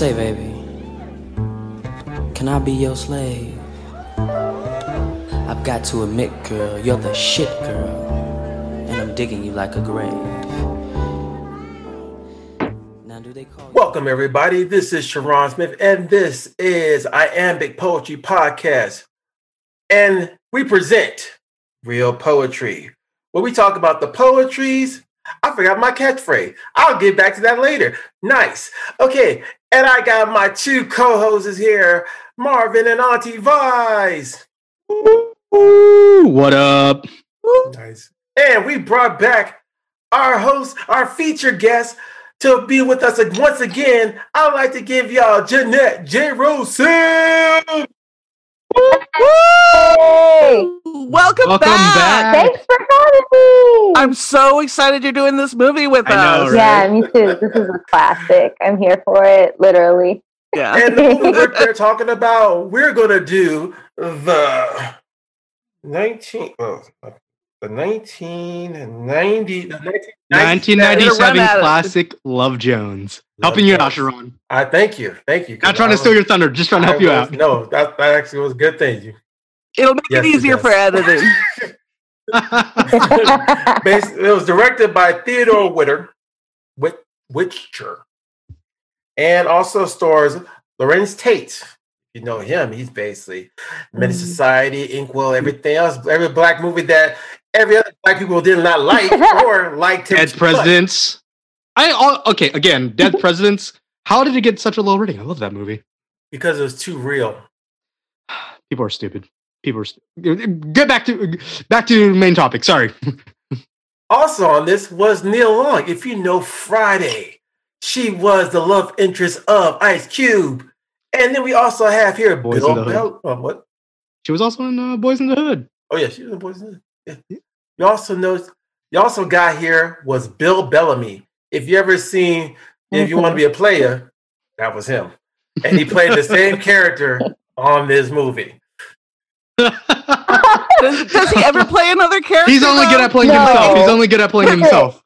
Say, baby, can I be your slave? I've got to admit, girl, you're the shit, girl. And I'm digging you like a grave. Now, do they call Welcome, everybody. This is Sharon Smith, and this is Iambic Poetry Podcast. And we present Real Poetry, where we talk about the poetries. I forgot my catchphrase. I'll get back to that later. Nice. Okay, and I got my two co-hosts here, Marvin and Auntie Vise. Ooh, what up? Nice. And we brought back our host, our featured guest, to be with us once again. I'd like to give y'all Jeanette J. Rosen. Hey, Welcome, Welcome back. back. thanks for having me. I'm so excited you're doing this movie with I know, us. right? Yeah, me too. This is a classic. I'm here for it, literally. Yeah. And the movie we're they're talking about, we're going to do the 19, oh, the 1990, the 1997 classic Love Jones. Love Helping you out, Sharon. I thank you. Thank you. Not trying to steal your thunder, just trying to help you out. No, that, that actually was a good thing. It'll make Yes, it it easier does. for editing. It was directed by Theodore Witter, Whit, Witcher, and also stars Larenz Tate. You know him; he's basically Menace Mm. Society, Inkwell, everything else. Every black movie that every other black people did not like or liked him. Dead too much. Presidents. I all okay, again, Dead Presidents. How did it get such a low rating? I love that movie. because it was too real. People are stupid. People are st- get back to back to main topic. Sorry. Also on this was Nia Long. If you know Friday, she was the love interest of Ice Cube. And then we also have here Boys Bill in the Hood. Bell. oh, what? She was also in uh, Boys in the Hood. Oh yeah, she was in Boys in the Hood. Yeah. You also know you also got here was Bill Bellamy. If you ever seen if you want to be a player, that was him. And he played the same character on this movie. does, does he ever play another character? He's only good at playing No. himself. He's only good at playing himself.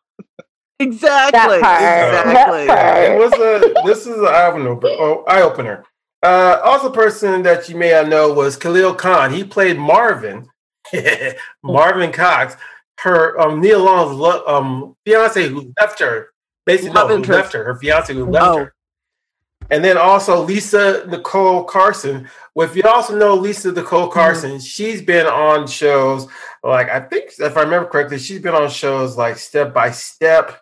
Exactly. Exactly. It was a this is an eye opener. Oh, eye opener. Uh, also, person that you may not know was Khalil Kain. He played Marvin, Marvin Cox, her um, Nia Long's lo- um, fiance who left her. Basically, no, who left her. Her fiance who left Oh. her. And then also Lisa Nicole Carson. Well, if you also know Lisa Nicole Carson, she's been on shows like I think if I remember correctly, she's been on shows like Step by Step,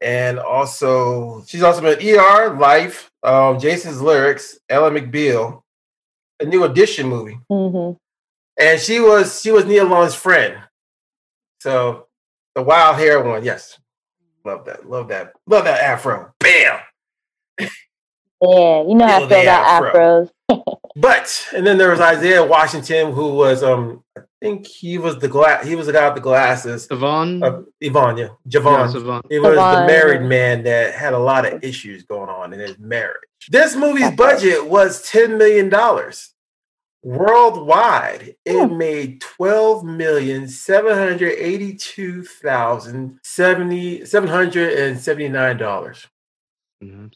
and also she's also been ER, Life, um, Jason's Lyrics, Ally McBeal, a new edition movie, Mhm. And she was she was Nia Long's friend. So the wild hair one, yes, love that, love that, love that afro. Bam. Yeah, you know how I feel the about afro. afros. But and then there was Isaiah Washington, who was um I think he was the glass he was the guy with the glasses. Yvonne. Uh, Yvonne, yeah, Yeah, Javon. Yvonne. He was the married man that had a lot of issues going on in his marriage. This movie's budget was $10 million. Worldwide, it Hmm. made twelve million seven hundred eighty-two thousand seventy seven hundred and seventy-nine dollars. That.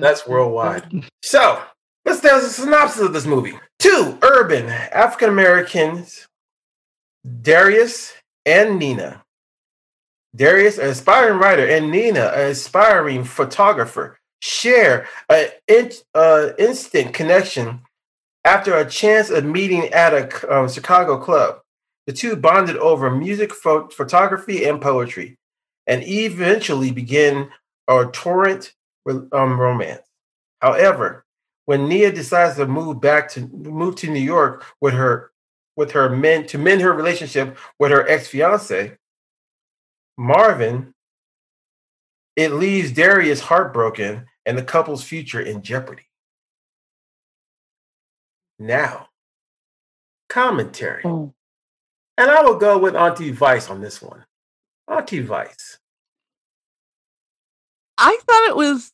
That's worldwide. So let's tell us a synopsis of this movie. Two urban African Americans, Darius and Nina. Darius, an aspiring writer, and Nina, an aspiring photographer, share an in, uh, instant connection after a chance of meeting at a um, Chicago club. The two bonded over music, pho- photography, and poetry, and eventually began a torrent um, romance. However, when Nia decides to move back to move to New York with her with her men to mend her relationship with her ex fiance, Marvin, it leaves Darius heartbroken and the couple's future in jeopardy. Now, commentary. Mm. And I will go with Auntie Vice on this one. Auntie Vice. I thought it was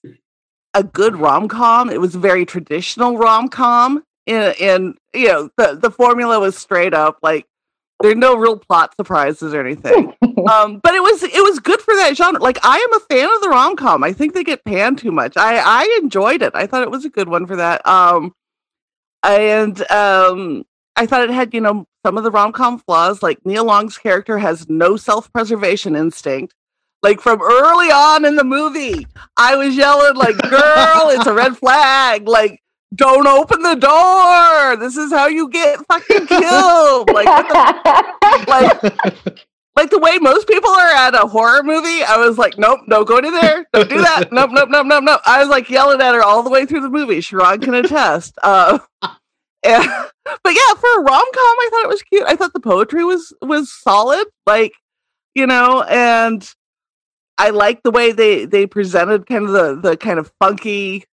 a good rom com. It was very traditional rom com, and, and you know the the formula was straight up like there are no real plot surprises or anything. um, but it was it was good for that genre. Like I am a fan of the rom com. I think they get panned too much. I I enjoyed it. I thought it was a good one for that. Um, and um, I thought it had you know some of the rom com flaws. Like Nia Long's character has no self preservation instinct. Like from early on in the movie, I was yelling like, "Girl, it's a red flag!" Like don't open the door. This is how you get fucking killed. Like, the, like, like the way most people are at a horror movie. I was like, nope, don't go to there. Don't do that. Nope, nope, nope, nope, nope. I was like yelling at her all the way through the movie. Sharon can attest. Uh, and, but yeah, for a rom com, I thought it was cute. I thought the poetry was was solid. Like, you know, and I liked the way they they presented kind of the the kind of funky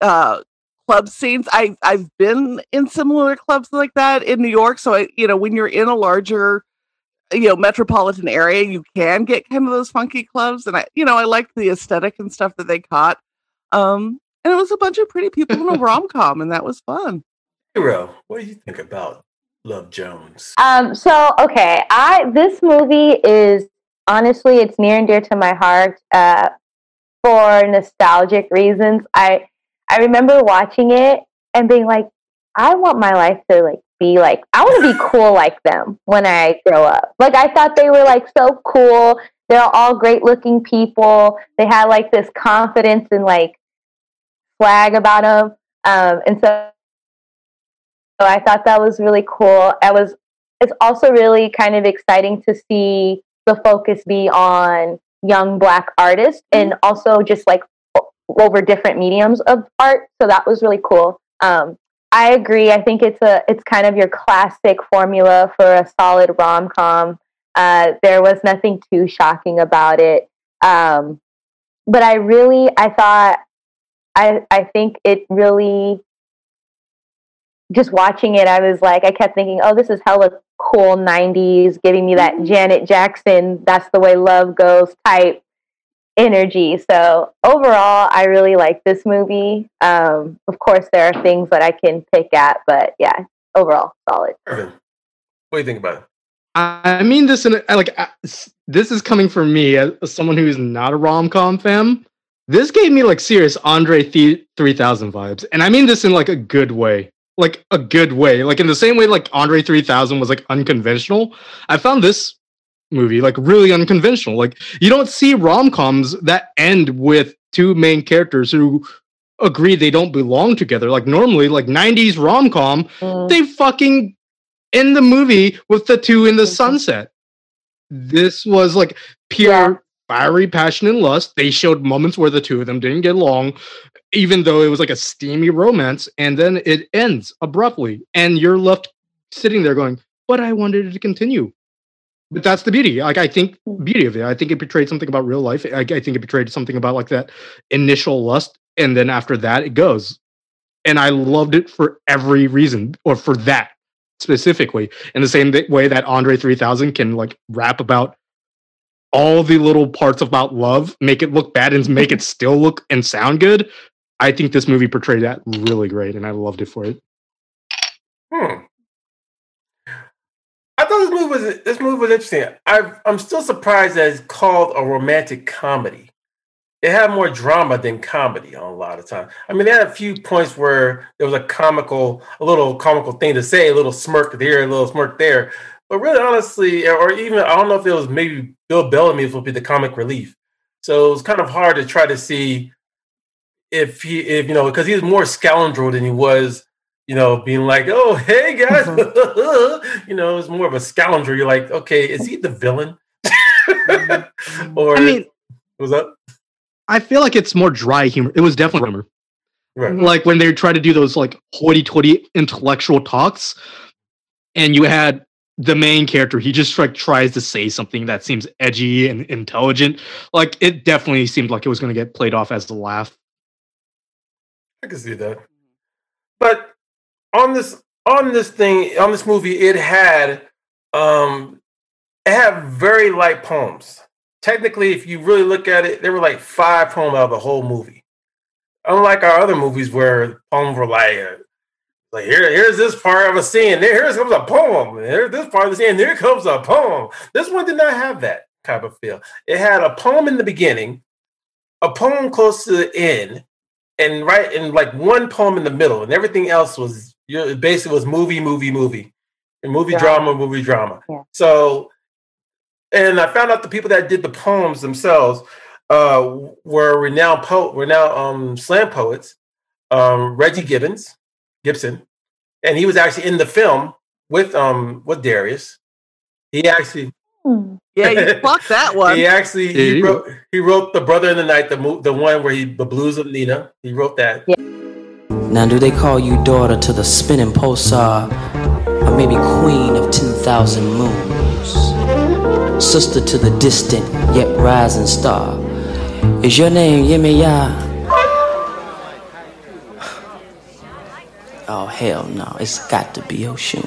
uh club scenes. I I've been in similar clubs like that in New York. So I, you know, when you're in a larger, you know, metropolitan area, you can get kind of those funky clubs. And I, you know, I liked the aesthetic and stuff that they caught. Um, and it was a bunch of pretty people in a rom com, and that was fun. Hero, what do you think about Love Jones? Um, so okay, I this movie is honestly it's near and dear to my heart uh, for nostalgic reasons. I I remember watching it and being like, I want my life to like be like I want to be cool like them when I grow up. Like I thought they were like so cool. They're all great looking people. They had like this confidence and like flag about them. Um, and so, so I thought that was really cool. I was it's also really kind of exciting to see the focus be on young black artists and also just like over different mediums of art. So that was really cool. Um, I agree. I think it's a it's kind of your classic formula for a solid rom com. Uh, there was nothing too shocking about it, um, but I really I thought I I think it really just watching it. I was like I kept thinking, oh, this is hella cool '90s, giving me that Janet Jackson. That's the way love goes type energy. So overall, I really like this movie. Um, of course, there are things that I can pick at, but yeah, overall, solid. Irvin, what do you think about it? I mean this in a, like this is coming from me as someone who's not a rom com fan. This gave me like serious Andre Th- 3000 vibes, and I mean this in like a good way, like a good way, like in the same way like Andre 3000 was like unconventional. I found this movie like really unconventional. Like you don't see rom-coms that end with two main characters who agree they don't belong together. Like normally like 90s rom-com Mm. they fucking end the movie with the two in the sunset. This was like pure Yeah. fiery passion and lust. They showed moments where the two of them didn't get along even though it was like a steamy romance and then it ends abruptly and you're left sitting there going but i wanted it to continue but that's the beauty. Like i think beauty of it. I think it portrayed something about real life. I, I think it portrayed something about like that initial lust and then after that it goes. And i loved it for every reason or for that specifically. In the same way that andre 3000 can like rap about all the little parts about love make it look bad and make it still look and sound good i think this movie portrayed that really great and i loved it for it. Hmm. I thought this movie was this movie was interesting. I I'm still surprised that it's called a romantic comedy. It had more drama than comedy a lot of time. I mean, there had a few points where there was a comical, a little comical thing to say, a little smirk there, a little smirk there. But really, honestly, or even I don't know if it was maybe Bill Bellamy would be the comic relief. So it was kind of hard to try to see if he, if you know, because he was more scoundrel than he was you know, being like, "Oh, hey guys," you know, it's more of a scoundrel. You're like, okay, is he the villain? or i mean was that i feel like it's more dry humor it was definitely humor right? like when they try to do those like hoity-toity intellectual talks and you had the main character he just like tries to say something that seems edgy and intelligent like it definitely seemed like it was going to get played off as a laugh I can see that. But on this on this thing on this movie, it had um it had very light poems. Technically, if you really look at it, there were like five poems out of the whole movie. Unlike our other movies where poems were like Like here, here's this part of a scene. There, here comes a poem. Here's this part of the scene. There comes a poem. This one did not have that type of feel. It had a poem in the beginning, a poem close to the end, and right and like one poem in the middle, and everything else was you know, it basically was movie, movie, movie, and movie Drama. drama, movie drama. Yeah. So, and I found out the people that did the poems themselves uh, were renowned poet, renowned um, slam poets, um, Reggie Gibbons, Gibson, and he was actually in the film with um with Darius. He actually Hmm. Yeah, you fucked that one. he actually Yeah, he you- wrote he wrote the Brother in the Night, the mo- the one where he the blues of Nina. He wrote that. Now, do they call you daughter to the spinning pulsar, or maybe queen of 10,000 moons? Sister to the distant yet rising star. Is your name Yemaya? Oh, hell no. It's got to be Oshun.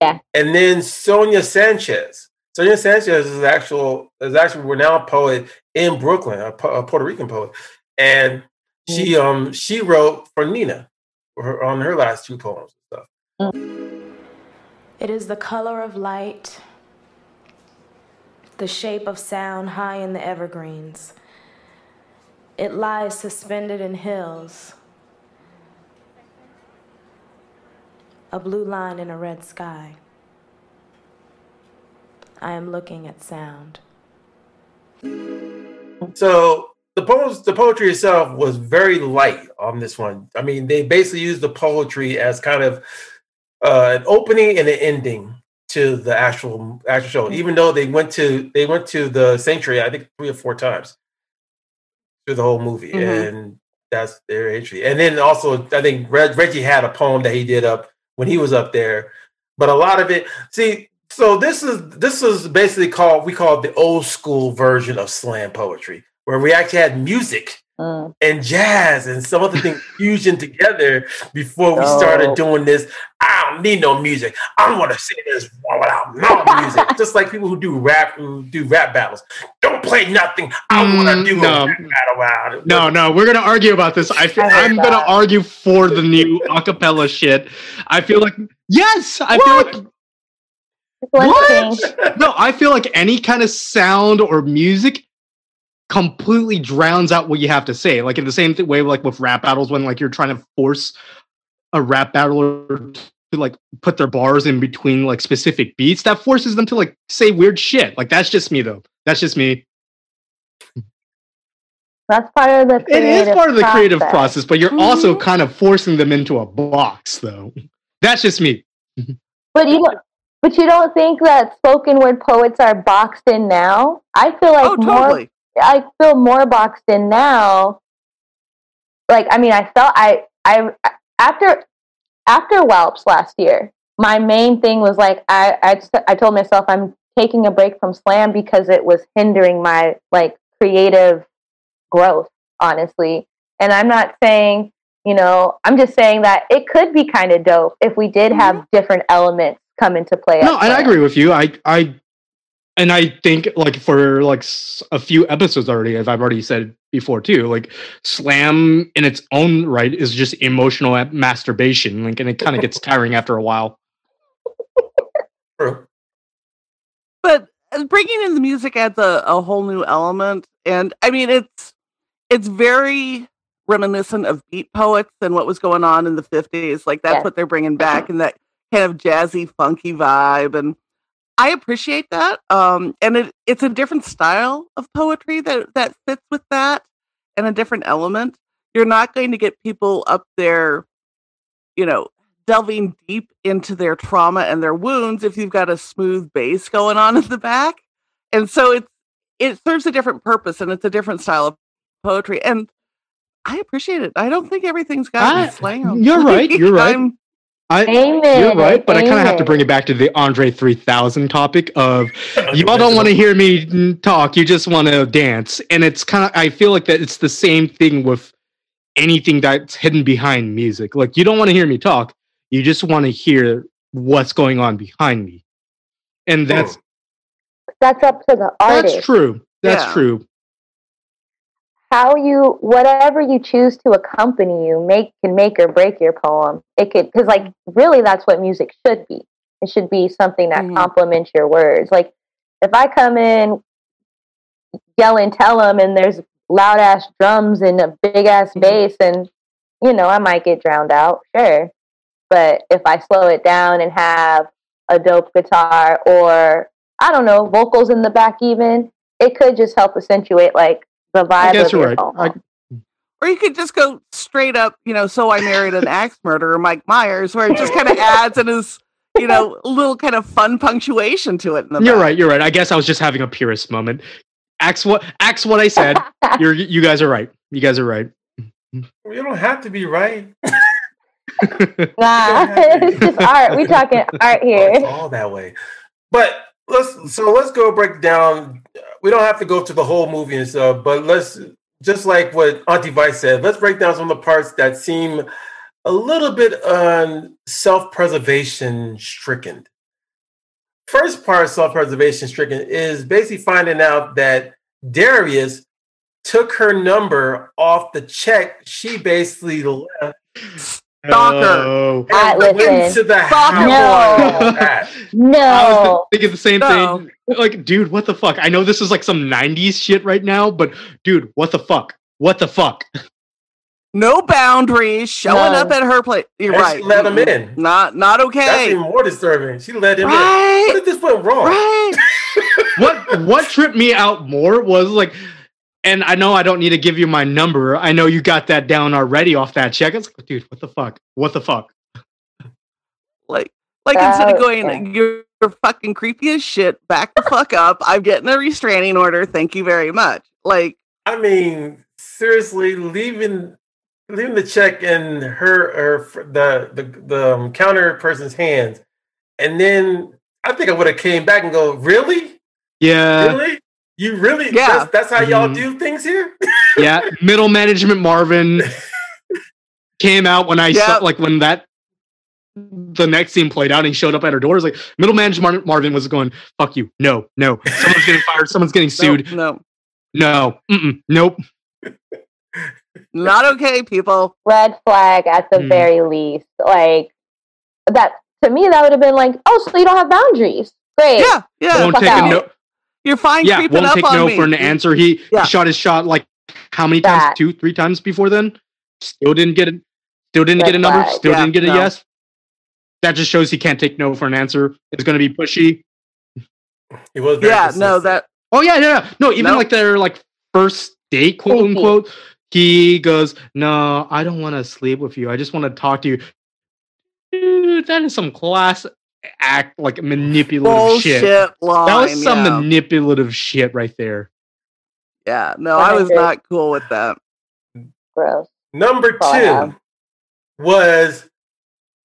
Yeah. And then Sonia Sanchez. Sonia Sanchez is actual is actually a renowned poet in Brooklyn, a, a Puerto Rican poet, and she um she wrote for Nina for her, on her last two poems and stuff. It is the color of light, the shape of sound high in the evergreens. It lies suspended in hills, a blue line in a red sky. I am looking at sound. So the poems, the poetry itself was very light on this one. I mean, they basically used the poetry as kind of uh, an opening and an ending to the actual actual show. Even though they went to they went to the sanctuary, I think three or four times through the whole movie, Mhm. and that's their entry. And then also, I think Reg, Reggie had a poem that he did up when he was up there, but a lot of it, see. So this is this is basically called we call it the old school version of slam poetry, where we actually had music Mm. and jazz and some other thing fusion together before we Oh. started doing this. I don't need no music. I don't want to say this without no music. Just like people who do rap, who do rap battles. Don't play nothing. I want Mm, to do no. a rap battle out. it. No, no, we're gonna argue about this. I feel, I hate I'm gonna argue for the new acapella shit. I feel like yes, I feel like What? no, I feel like any kind of sound or music completely drowns out what you have to say. Like in the same th- way, like with rap battles, when like you're trying to force a rap battler to like put their bars in between like specific beats, that forces them to like say weird shit. Like that's just me though. That's just me. That's part of the It is part of the creative process, but you're also mm-hmm. kind of forcing them into a box though. That's just me. But you don't but you don't think that spoken word poets are boxed in now? I feel like oh, more totally. I feel more boxed in now. Like I mean, I felt I I after after Whelps last year, my main thing was like I I just, I told myself I'm taking a break from slam because it was hindering my like creative growth, honestly. And I'm not saying, you know, I'm just saying that it could be kind of dope if we did have mm-hmm. different elements come into play. No, and I agree with you. I I and I think like for like a few episodes already, as I've already said before too, like slam in its own right is just emotional masturbation. Like, and it kind of gets tiring after a while. True. but uh, bringing in the music adds a, a whole new element and i mean it's it's very reminiscent of beat poets and what was going on in the 50s like that's Yes. what they're bringing back and that kind of jazzy funky vibe and i appreciate that um and it it's a different style of poetry that that fits with that and a different element you're not going to get people up there you know delving deep into their trauma and their wounds if you've got a smooth bass going on in the back. And so it's it serves a different purpose and it's a different style of poetry. And I appreciate it. I don't think everything's got to I- be slam. you're right, you're right. I'm- I Amen. you're right, but I kind of have to bring it back to the Andre 3000 topic of y'all don't want to hear me talk, you just want to dance. And it's kind of I feel like that it's the same thing with anything that's hidden behind music. Like you don't want to hear me talk, you just want to hear what's going on behind me. And that's That's up to the artist. that's true. That's Yeah. true. How you whatever you choose to accompany you make can make or break your poem. It could because like really that's what music should be. It should be something that Mhm. complements your words. Like if I come in yelling them and there's loud ass drums and a big ass Mhm. bass and you know, I might get drowned out, sure. But if I slow it down and have a dope guitar or I don't know, vocals in the back even, it could just help accentuate like the vibe I guess of you're your right. I, Or you could just go straight up, you know, so I married an axe murderer, Mike Myers, where it just kind of adds and is, you know, a little kind of fun punctuation to it. In the you're back. right. You're right. I guess I was just having a purist moment. Axe what? Axe what I said. You're you guys are right. You guys are right. You don't have to be right. Nah, it's just art. We talking art oh, It's here. all that way. But let's so let's go break down. We don't have to go to the whole movie and stuff, but let's just like what Auntie Vice said, let's break down some of the parts that seem a little bit on self-preservation stricken. First part self-preservation stricken is basically finding out that Darius took her number off the check she basically left Stalker. Oh. I- and went listen. to the Stalker. house. No. at. I was thinking the same No. thing. Like, dude, what the fuck? I know this is like some '90s shit right now, but dude, what the fuck? What the fuck? No boundaries, showing No. up at her place. You're And right. she let him in. Not not okay. That's even more disturbing. She let him in. What Right. if this went wrong? Right. What what tripped me out more was like, and I know I don't need to give you my number. I know you got that down already off that check. It's like, dude, what the fuck? What the fuck? Like like instead of That- going, you're, you're fucking creepy as shit. Back the fuck up. I'm getting a restraining order. Thank you very much. Like I mean, seriously, leaving leaving the check in her or the the the um, counter person's hands, and then I think I would have came back and go, really, Yeah, really, you really? Yeah. That's, that's how y'all Mhm. do things here. yeah. Middle management Marvin came out when I saw like when that the next scene played out and he showed up at her door. It was like middle management Marvin was going, "Fuck you, no, no. Someone's getting fired. Someone's getting sued. No, No, mm-mm, nope." no, not okay, people. Red flag at the Hmm. very least. Like that to me, that would have been like, oh, so you don't have boundaries. Great. Yeah, yeah. won't take a no. You're fine Yeah, creeping won't up take on no me. for an answer. He, Yeah. he shot his shot like how many times? That. Two, three times before then. Still didn't get it. Still didn't Red get a number. flag. Still Yeah, didn't get a no. yes. That just shows he can't take no for an answer. It's going to be pushy. It was very Yeah, no, that Oh yeah, yeah. yeah. No, even No. like their like first date, quote unquote. He goes, "No, I don't want to sleep with you. I just want to talk to you." Dude, that is some class act, like a manipulative bullshit shit. line. That was some yeah. manipulative shit right there. yeah, no, I was 100. not cool with that. Gross. Number two was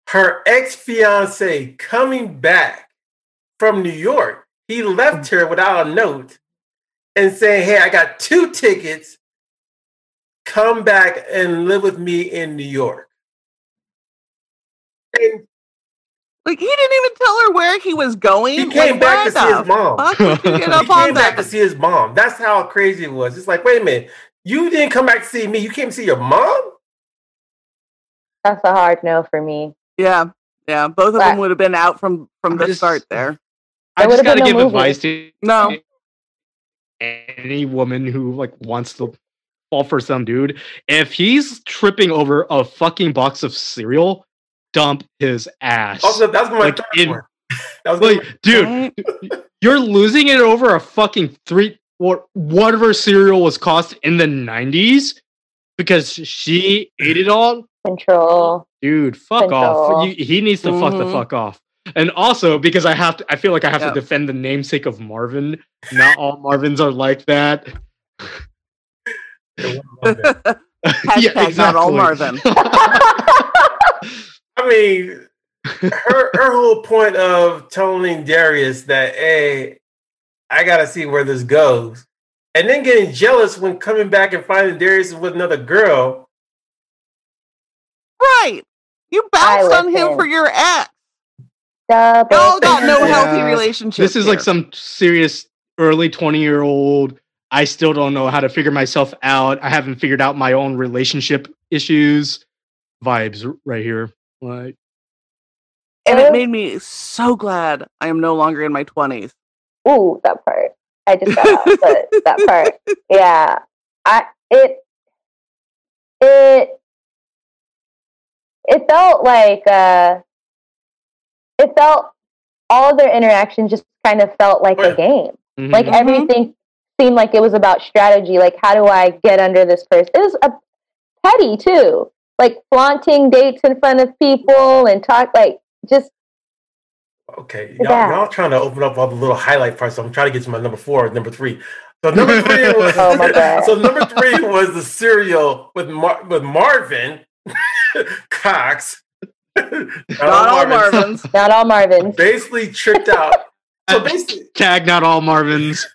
her ex fiance coming back from New York. He left her without a note and saying, Hey, I got two tickets. Come back and live with me in New York. And Like he didn't even tell her where he was going. he came like, back to why see the his mom. Fuck would He up on came back to see his mom. That's how crazy it was. It's like, wait a minute, you didn't come back to see me. You came to see your mom? That's a hard no for me. Yeah, yeah. Both of Right. them would have been out from from the just- start there. I just would've gotta been give movie. advice to No, any woman who like wants to fall for some dude. If he's tripping over a fucking box of cereal, dump his ass. Also, that was my Like, third in- one. That was like, dude, Right? you're losing it over a fucking three what whatever cereal was cost in the nineties because she ate it all. Control. Dude, fuck Control. off. You, he needs to fuck the Mhm. fuck off. And also because I have to, I feel like I have Yep. to defend the namesake of Marvin. Not all Marvins are like that. it wasn't my bad. Not all Marvin. I mean, her her whole point of telling Darius that, hey, I gotta see where this goes, and then getting jealous when coming back and finding Darius with another girl. right. You bounced on him listen. for your ex. Double Y'all got no Yeah. healthy relationship. this is like some serious early 20 year old I still don't know how to figure myself out. I haven't figured out my own relationship issues. Vibes right here. Like And it made me so glad I am no longer in my 20s. Ooh, that part. I just got out, but that part. Yeah. I it it it felt like uh it felt all of their interaction just kind of felt like Oh, a game. mhm. Like Mhm. everything seemed like it was about strategy. Like how do I get under this person? It was a petty too. Like flaunting dates in front of people and talk like just Okay, y'all, Yeah. y'all trying to open up all the little highlight parts. So I'm trying to get to my number four, number three. So number three was Oh my God. so number three was the cereal with Mar- with Marvin Cox. Not Not all Marvins. not all Marvins. Basically tricked out. So basically, Tag not all Marvins.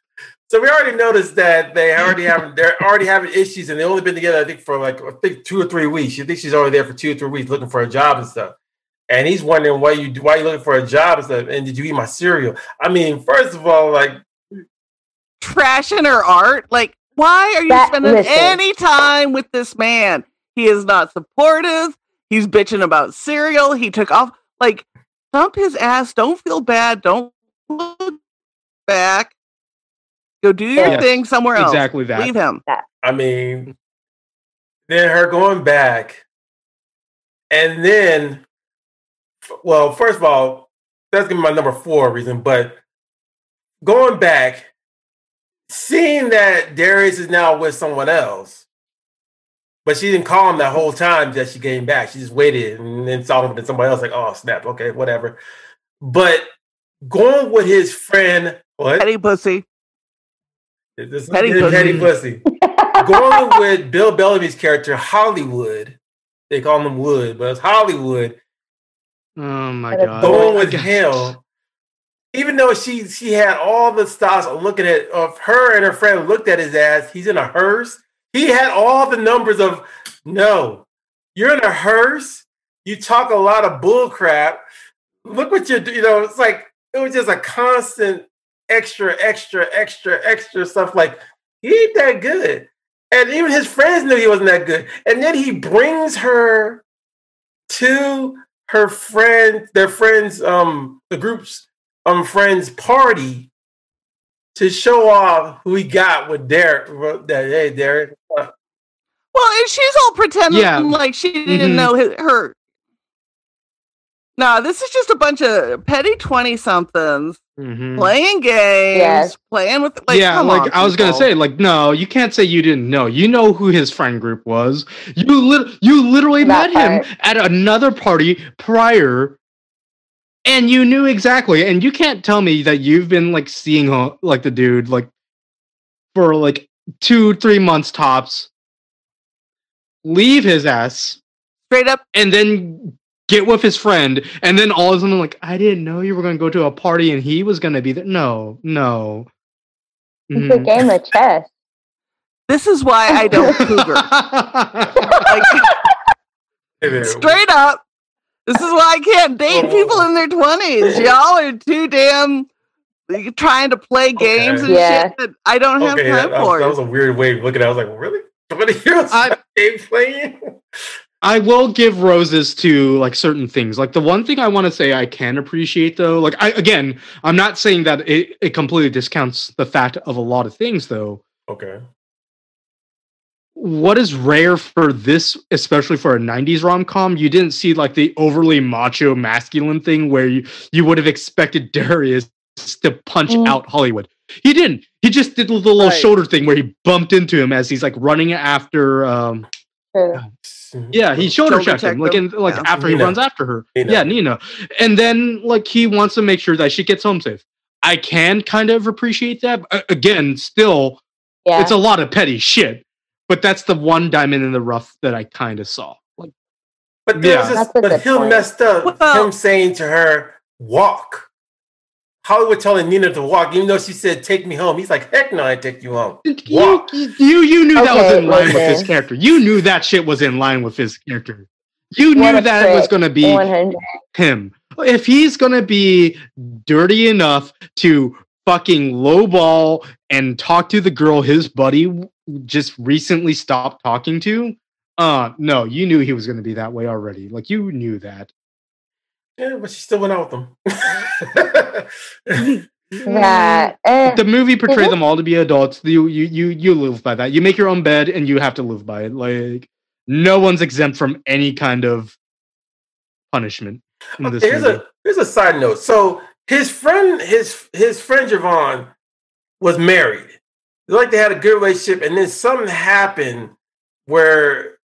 So we already noticed that they already have they're already having issues, and they only been together I think for like I think two or three weeks. You think she's already there for two or three weeks looking for a job and stuff. And he's wondering why you why you looking for a job and stuff. And did you eat my cereal? I mean, first of all, like Trashing her art. Like, why are you That- spending listen. any time with this man? He is not supportive. He's bitching about cereal. He took off. Like, thump his ass. Don't feel bad. Don't look back. Go do your Yeah. thing somewhere else. Exactly that. Leave him. I mean, then her going back, and then, well, first of all, that's gonna be my number four reason. But going back, seeing that Darius is now with someone else, but she didn't call him that whole time that she came back. She just waited and then saw him with somebody else. Like, oh snap, okay, whatever. But going with his friend, what? Petty pussy. This is Petty petty, pussy. pussy. Going with Bill Bellamy's character, Hollywood. They call him Wood, but it's Hollywood. Oh my god. Going with Okay. him, even though she she had all the styles of looking at of her and her friend looked at his ass. He's in a hearse. He had all the numbers of no. You're in a hearse. You talk a lot of bull crap. Look what you're do- you know. It's like it was just a constant extra, extra, extra, extra stuff. Like he ain't that good. And even his friends knew he wasn't that good. And then he brings her to her friend, their friends, um, the group's um friends party to show off who he got with Derek. That hey, Derek. Well, and she's all pretending Yeah. like she didn't Mhm. know his, her. No, this is just a bunch of petty 20 somethings Mhm. playing games, Yes. playing with like yeah, come like on, I was gonna say, like, no, you can't say you didn't know. You know who his friend group was. You lit- you literally That met him at another party prior, and you knew exactly. And you can't tell me that you've been like seeing like the dude like for like two, three months tops. Leave his ass straight up and then get with his friend, and then all of a sudden, like, I didn't know you were going to go to a party and he was going to be there. No, no. It's mm-hmm. a game of chess. this is why I don't cougar. Like hey straight up. This is why I can't date Oh. people in their 20s. Y'all are too damn trying to play games and Yeah. shit that I don't have Okay, that, time that was, for. that was a weird way of looking at it. I was like, really? 20 years I- game playing? I will give roses to like certain things. Like the one thing I want to say I can appreciate though, like I again, I'm not saying that it, it completely discounts the fact of a lot of things though. Okay. What is rare for this, especially for a 90s rom-com, you didn't see like the overly macho masculine thing where you, you would have expected Darius to punch Mm. out Hollywood. He didn't. He just did the little Right. shoulder thing where he bumped into him as he's like running after um True. Mm-hmm. Yeah, he shoulder, Shoulder checked him, checked like in like Yeah. after he runs after her. Nina. Yeah, Nina, and then like he wants to make sure that she gets home safe. I can kind of appreciate that. Uh, again, still, Yeah. it's a lot of petty shit, but that's the one diamond in the rough that I kind of saw. Like, But there Yeah. just, That's a but him point. messed up. Well- him saying to her, "Walk." Hollywood telling Nina to walk, even though she said, "Take me home." He's like, "Heck no, I take you home." you, Walk. you, you knew that was in line with his character. You knew that shit was in line with his character. You What knew that it was going to be 100. him. If he's going to be dirty enough to fucking lowball and talk to the girl his buddy just recently stopped talking to, uh no, you knew he was going to be that way already. Like you knew that. Yeah, but she still went out with them. Yeah. eh, The movie portrayed Mhm. them all to be adults. You you you you live by that. You make your own bed and you have to live by it. Like no one's exempt from any kind of punishment in this here's movie. a here's a side note. So his friend, his his friend Javon was married. Like they had a good relationship, and then something happened where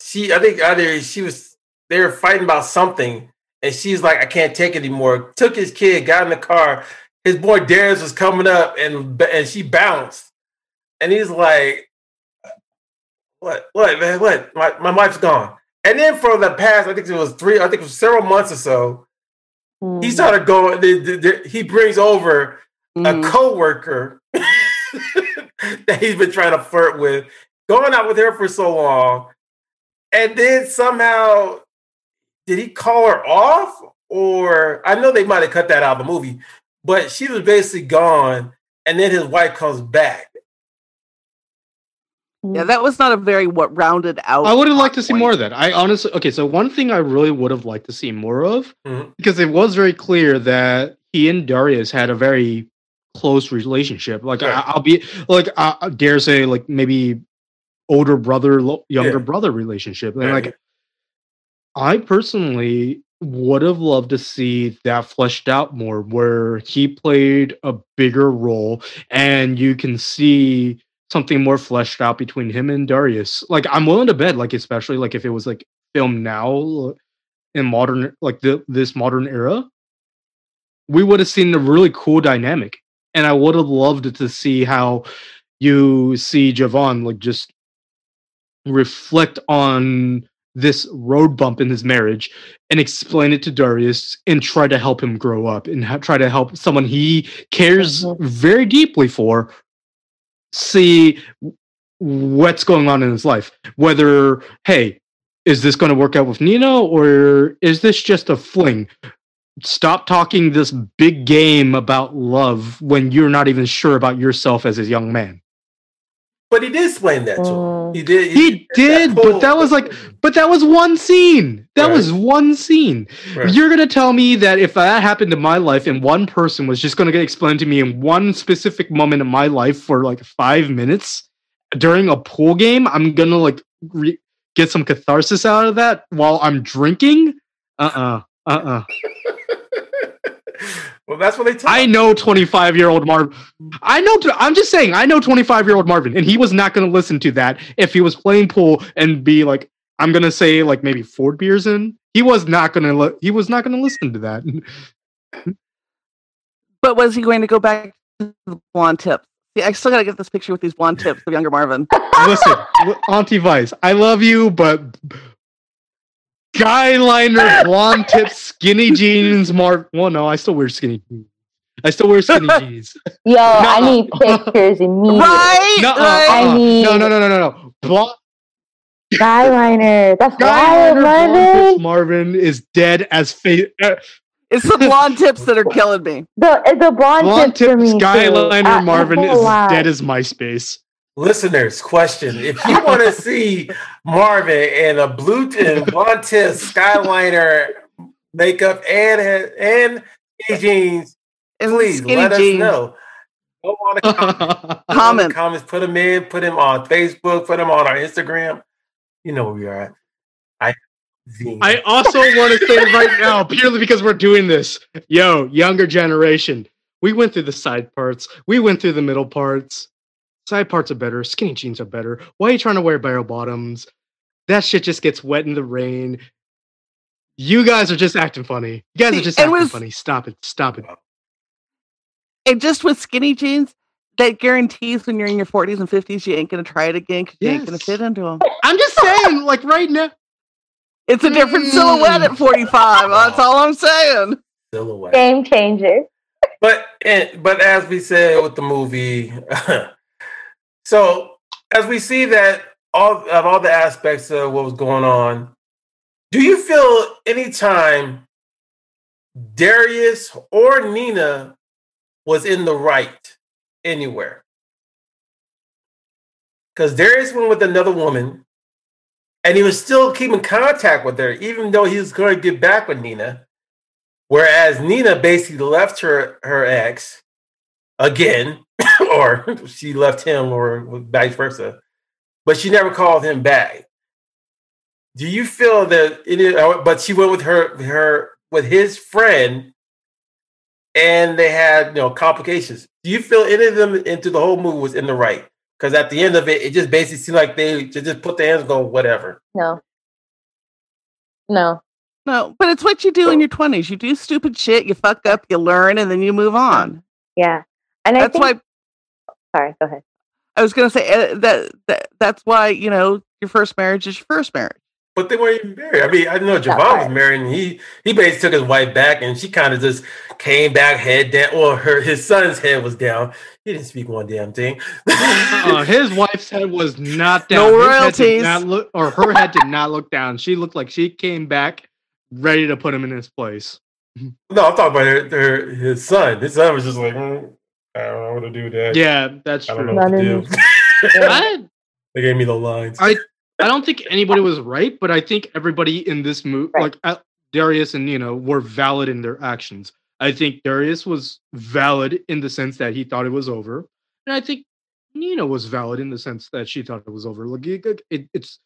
she, I think either she was they were fighting about something, and she's like, I can't take it anymore. Took his kid, got in the car. His boy Darius was coming up, and and she bounced, and he's like, "What? What? Man, what? My my wife's gone." And then for the past, I think it was three, I think it was several months or so, mm. he started going. The, the, the, he brings over Mhm. a coworker that he's been trying to flirt with, going out with her for so long, and then somehow did he call her off? Or I know they might have cut that out of the movie, but she was basically gone, and then his wife comes back. Yeah, that was not a very what rounded out. I would have liked to see point. more of that. I honestly, okay, so one thing I really would have liked to see more of, Mhm. because it was very clear that he and Darius had a very close relationship. Like, I, Right. I'll be like, I, I dare say, like maybe older brother, lo- younger Yeah. brother relationship. And Right. like, I personally would have loved to see that fleshed out more, where he played a bigger role, and you can see something more fleshed out between him and Darius. Like I'm willing to bet, like especially like if it was like filmed now in modern like the this modern era, we would have seen a really cool dynamic. And I would have loved to see how you see Javon like just reflect on this road bump in his marriage and explain it to Darius and try to help him grow up and ha- try to help someone he cares Mhm. very deeply for see what's going on in his life. Whether, hey, is this going to work out with Nina or is this just a fling? Stop talking this big game about love when you're not even sure about yourself as a young man. But he did explain that to him. Mm. He did. He did, but that was like, but that was one scene. That Right. was one scene. Right. You're gonna tell me that if that happened to my life and one person was just gonna get explained to me in one specific moment in my life for like five minutes during a pool game, I'm gonna like re- get some catharsis out of that while I'm drinking? Uh uh-uh, uh. Well, that's what they told. I know 25 year old Marvin. I know. I'm just saying. I know 25 year old Marvin, and he was not going to listen to that if he was playing pool and be like, I'm going to say like maybe four beers in. He was not going to. Li- he was not going to listen to that. But was he going to go back to the blonde tips? Yeah, I still gotta get this picture with these blonde tips of younger Marvin. listen, Auntie Vice, I love you, but guy liner, blonde tips, skinny jeans, Marv. Well, no, I still wear skinny jeans. I still wear skinny jeans. Yo, I Nuh-uh. need pictures immediately. right, Nuh-uh, right. I need- No, no, no, no, no, no. Blonde. Skyliner. That's Guy wild, Marvin. Marvin is dead as face. Uh, It's the blonde tips that are killing me. The the blonde, blonde tips for tips, me Skyliner too. Uh, Marvin that's is a dead as MySpace. Listeners, question: If you want to see Marvin in a blue and blonde tip Skyliner makeup and and skinny jeans, please skinny let jeans. us know. Go on the comments. Go on the Comment. comments. Put them in. Put them on Facebook. Put them on our Instagram. You know where we are at. I. Zine. I also want to say right now, purely because we're doing this, yo, younger generation, we went through the side parts, we went through the middle parts. Side parts are better, skinny jeans are better. Why are you trying to wear barrel bottoms? That shit just gets wet in the rain. You guys are just acting funny. You guys See, are just acting with- funny. Stop it. Stop it. And just with skinny jeans, that guarantees when you're in your 40s and 50s, you ain't gonna try it again because you ain't gonna fit into them. I'm just saying, like right now. It's a different silhouette mm. at 45. That's all I'm saying. silhouette. Game changer. But but as we said with the movie, so as we see that all of all the aspects of what was going on, do you feel anytime Darius or Nina was in the right anywhere. Because Darius went with another woman, and he was still keeping contact with her, even though he was going to get back with Nina. Whereas Nina basically left her her ex again, or she left him, or vice versa, but she never called him back. Do you feel that? It, but she went with her her with his friend, and they had you know complications. Do you feel any of them into the whole movie was in the right? Because at the end of it, it just basically seemed like they just put their hands and go whatever. No. No. No, but it's what you do in your twenties. You do stupid shit, you fuck up, you learn, and then you move on. Yeah. And I That's think, why sorry, go ahead. I was going to say uh, that, that. That's why you know your first marriage is your first marriage. But they weren't even married. I mean, I know Javon was married, and he he basically took his wife back, and she kind of just came back, head down. Well, her his son's head was down. He didn't speak one damn thing. Uh, his wife's head was not down. No His head did royalties. not look, or her head did not look down. She looked like she came back ready to put him in his place. no, I'm talking about her, her, his son. His son was just like, "Mm, I don't know what to do with that. Yeah, that's I don't true. know what to do. I, they gave me the lines. I I don't think anybody was right, but I think everybody in this movie, Right. like uh, Darius and Nina, were valid in their actions. I think Darius was valid in the sense that he thought it was over, and I think Nina was valid in the sense that she thought it was over. Like it, it, it's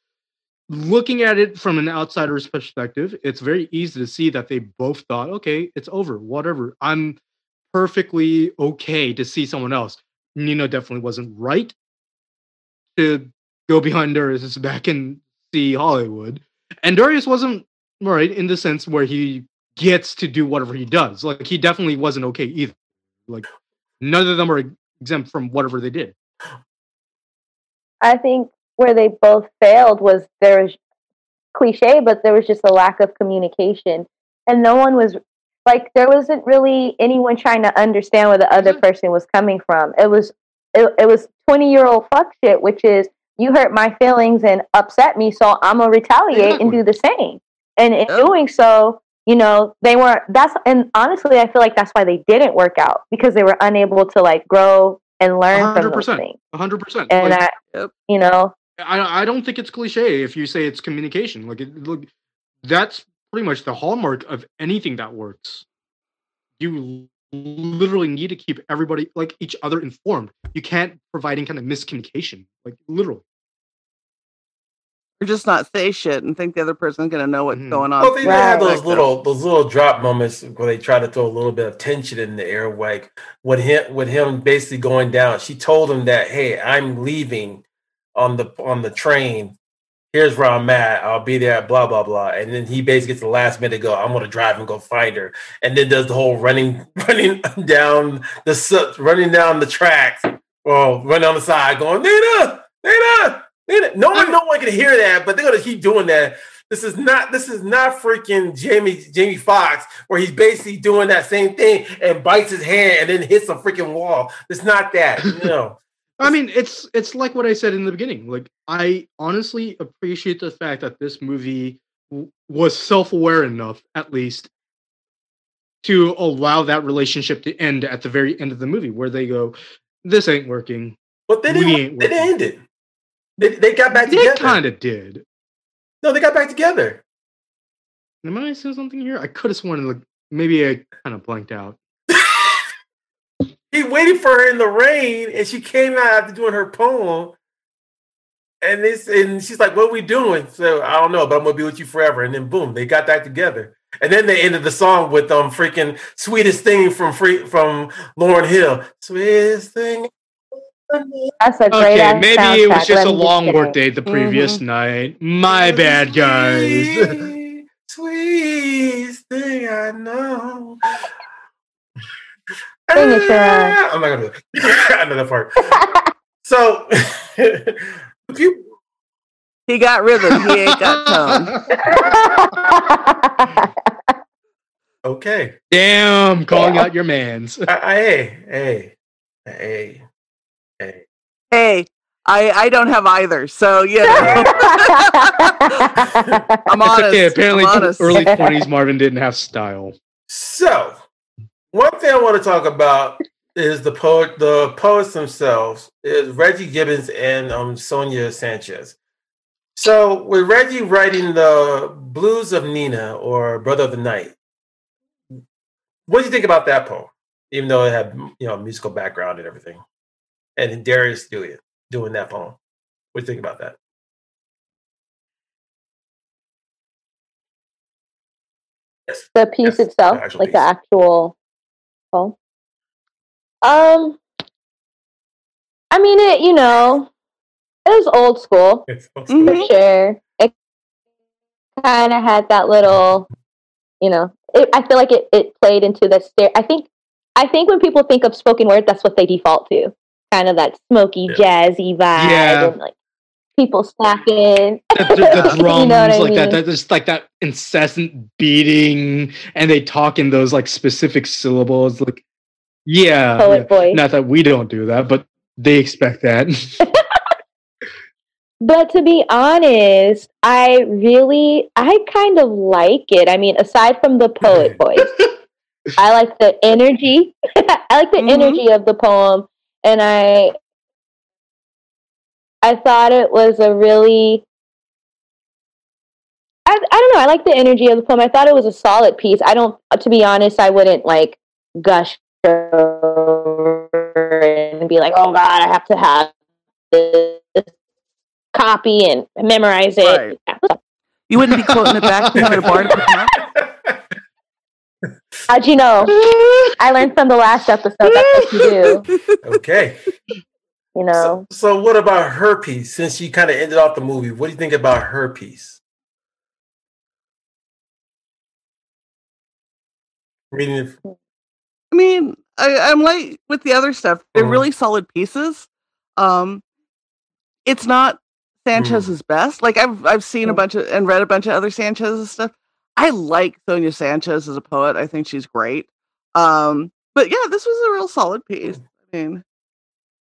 looking at it from an outsider's perspective, it's very easy to see that they both thought, okay, it's over, whatever. I'm perfectly okay to see someone else. Nina definitely wasn't right to go behind Darius' back and see Hollywood. And Darius wasn't right in the sense where he gets to do whatever he does. Like he definitely wasn't okay either. Like none of them are exempt from whatever they did. I think where they both failed was there was cliche, but there was just a lack of communication, and no one was like there wasn't really anyone trying to understand where the other Mhm. person was coming from. It was it, it was twenty year old fuck shit, which is you hurt my feelings and upset me, so I'm gonna retaliate and do the same. And in doing so, you know, they weren't. That's and honestly, I feel like that's why they didn't work out because they were unable to like grow and learn from those 100%. things. hundred percent. And Like, I, Yep. you know, I I don't think it's cliche if you say it's communication. Like it, look, that's pretty much the hallmark of anything that works. You literally need to keep everybody like each other informed. You can't provide any kind of miscommunication. Like literally. Or just not say shit and think the other person's going to know what's Mhm. going on. Well, they had Right. those little those little drop moments where they try to throw a little bit of tension in the air, like with him with him basically going down. She told him that, "Hey, I'm leaving on the on the train. Here's where I'm at. I'll be there. Blah blah blah." And then he basically gets the last minute to go. I'm gonna drive and go find her, and then does the whole running running down the running down the tracks. Well, running on the side, going Nina, Nina, Nina. No one, no one can hear that, but they're gonna keep doing that. This is not this is not freaking Jamie Jamie Foxx where he's basically doing that same thing and bites his hand and then hits a freaking wall. It's not that. No. I mean, it's it's like what I said in the beginning. Like, I honestly appreciate the fact that this movie w- was self-aware enough, at least, to allow that relationship to end at the very end of the movie, where they go, "This ain't working." But they didn't they didn't end it. They, they got back They together. They kind of did. No, they got back together. Am I saying something here? I could have sworn, like maybe I kind of blanked out. He waited for her in the rain and she came out after doing her poem. And this and she's like, What are we doing? So I don't know, but I'm gonna be with you forever. And then boom, they got back together. And then they ended the song with um freaking sweetest thing from free from Lauryn Hill. Sweetest thing. that's a great Okay, ass maybe it was just let a long say. work day the previous night. My bad, guys. Sweet, Sweetest thing I know. Sing it, Sharon. I'm not gonna do it. Another part. So, if you He got rhythm. He ain't got tone. okay, Damn, calling Yeah. out your man's. I, I, hey, hey, hey, hey. Hey, I I don't have either. So you know, I'm It's honest. okay. Apparently, I'm honest. early twenties Marvin didn't have style. So, one thing I want to talk about is the poet. The poets themselves is Reggie Gibson and um, Sonia Sanchez. So with Reggie writing the Blues of Nina or Brother of the Night, what do you think about that poem? Even though it had you know musical background and everything, and Darius doing it, doing that poem. What do you think about that? Yes. The piece Yes, itself, the like the actual. Um, I mean, it. You know, it was old school It's so Mhm. for sure. It kind of had that little, you know. It, I feel like it, it played into the stare. I think, I think when people think of spoken word, that's what they default to. Kind of that smoky, Yeah. jazzy vibe, Yeah. and like people snapping. the, the, the You know what I like that, mean? that just like that incessant beating and they talk in those like specific syllables like yeah, Poet yeah. voice. not that we don't do that but they expect that But to be honest, I really, I kind of like it. I mean, aside from the poet voice, I like the energy. I like the Mhm. energy of the poem, and I, I thought it was a really, I, I don't know. I like the energy of the poem. I thought it was a solid piece. I don't, to be honest, I wouldn't like gush over and be like, oh God, I have to have this copy and memorize it. You wouldn't be quoting it back to him at a bar. to pick him up? How'd you know? I learned from the last episode. That's what you do. okay. You know, So, so what about her piece? Since she kind of ended off the movie, what do you think about her piece? Reading it. I mean, I, I'm like with the other stuff. They're Mhm. really solid pieces. Um, it's not Sanchez's best. Like I've I've seen a Mm. bunch of and read a bunch of other Sanchez's stuff. I like Sonia Sanchez as a poet. I think she's great. Um, but yeah, this was a real solid piece. I mean,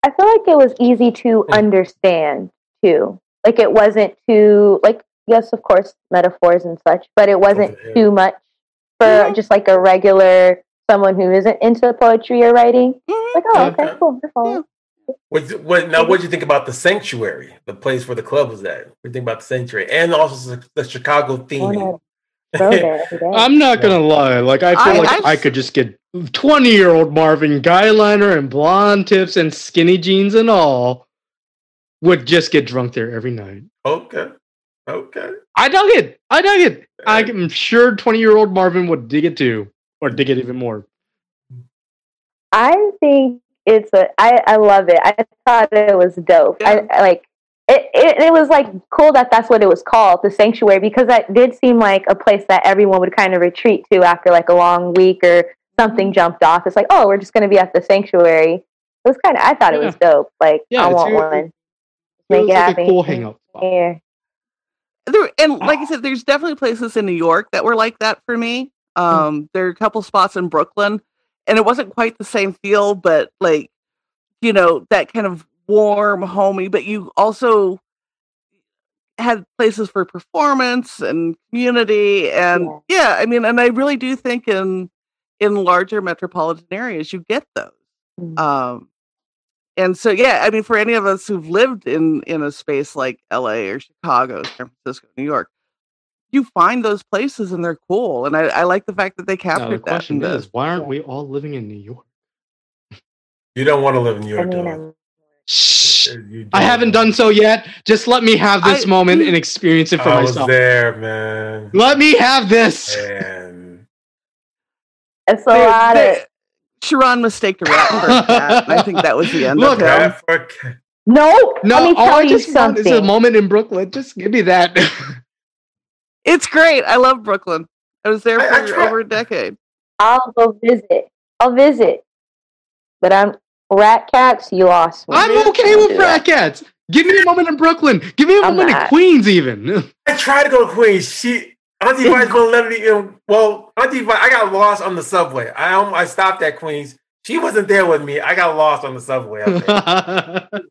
I feel like it was easy to Hmm. understand too. Like it wasn't too like yes, of course, metaphors and such, but it wasn't too much for Mhm. just like a regular someone who isn't into poetry or writing. mhm. Like, oh, okay, Okay. cool. I follow. What, what now? What do you think about the sanctuary, the place where the club was at? What do you think about the sanctuary, and also the, the Chicago Wanna theming? Go there every day. i'm not gonna lie like i feel I- like I've i s- could just get 20 year old marvin guy liner and blonde tips and skinny jeans and all would just get drunk there every night okay, okay. i dug it i dug it i'm sure 20 year old marvin would dig it too or dig it even more I think it's a. I I love it. I thought it was dope. I, I like it, it. It was like cool that that's what it was called, the sanctuary, because that did seem like a place that everyone would kind of retreat to after like a long week or something jumped off. It's like, oh, we're just going to be at the sanctuary. It was kind of. I thought it was dope. Like Yeah, I want really- one. it Make was it like a cool hangout spot here. there and like I said, there's definitely places in New York that were like that for me. Um, there are a couple spots in Brooklyn, and it wasn't quite the same feel, but like, you know, that kind of warm, homey. But you also had places for performance and community, and yeah, I mean, and I really do think in in larger metropolitan areas you get those. Mm. Um, and so yeah, I mean, for any of us who've lived in in a space like L.A. or Chicago, San Francisco, New York, you find those places and they're cool. And I, I like the fact that they now, captured the that. question in the- is why aren't we all living in new york You don't want to live in New York. I'm, Shh. I haven't done so yet. Just let me have this I- moment and experience it for I was myself. there, man. Let me have this. Man. It's a They- lot they- of. Sharon mistaked a rat for a cat. I think that was the end Look, of him. Cat for a. Nope. No, Let me all tell I you just want is a moment in Brooklyn. Just give me that. It's great. I love Brooklyn. I was there I- I for try- over a decade. I'll go visit. I'll visit. But I'm rat cats. You lost me. I'm okay Don't with do frat that. cats. Give me a moment in Brooklyn. Give me a I'm moment in. Queens, even. I tried to go to Queens. She Auntie Vi's gonna let me in. Well, Auntie Vi, I got lost on the subway. I um, I stopped at Queens. She wasn't there with me. I got lost on the subway.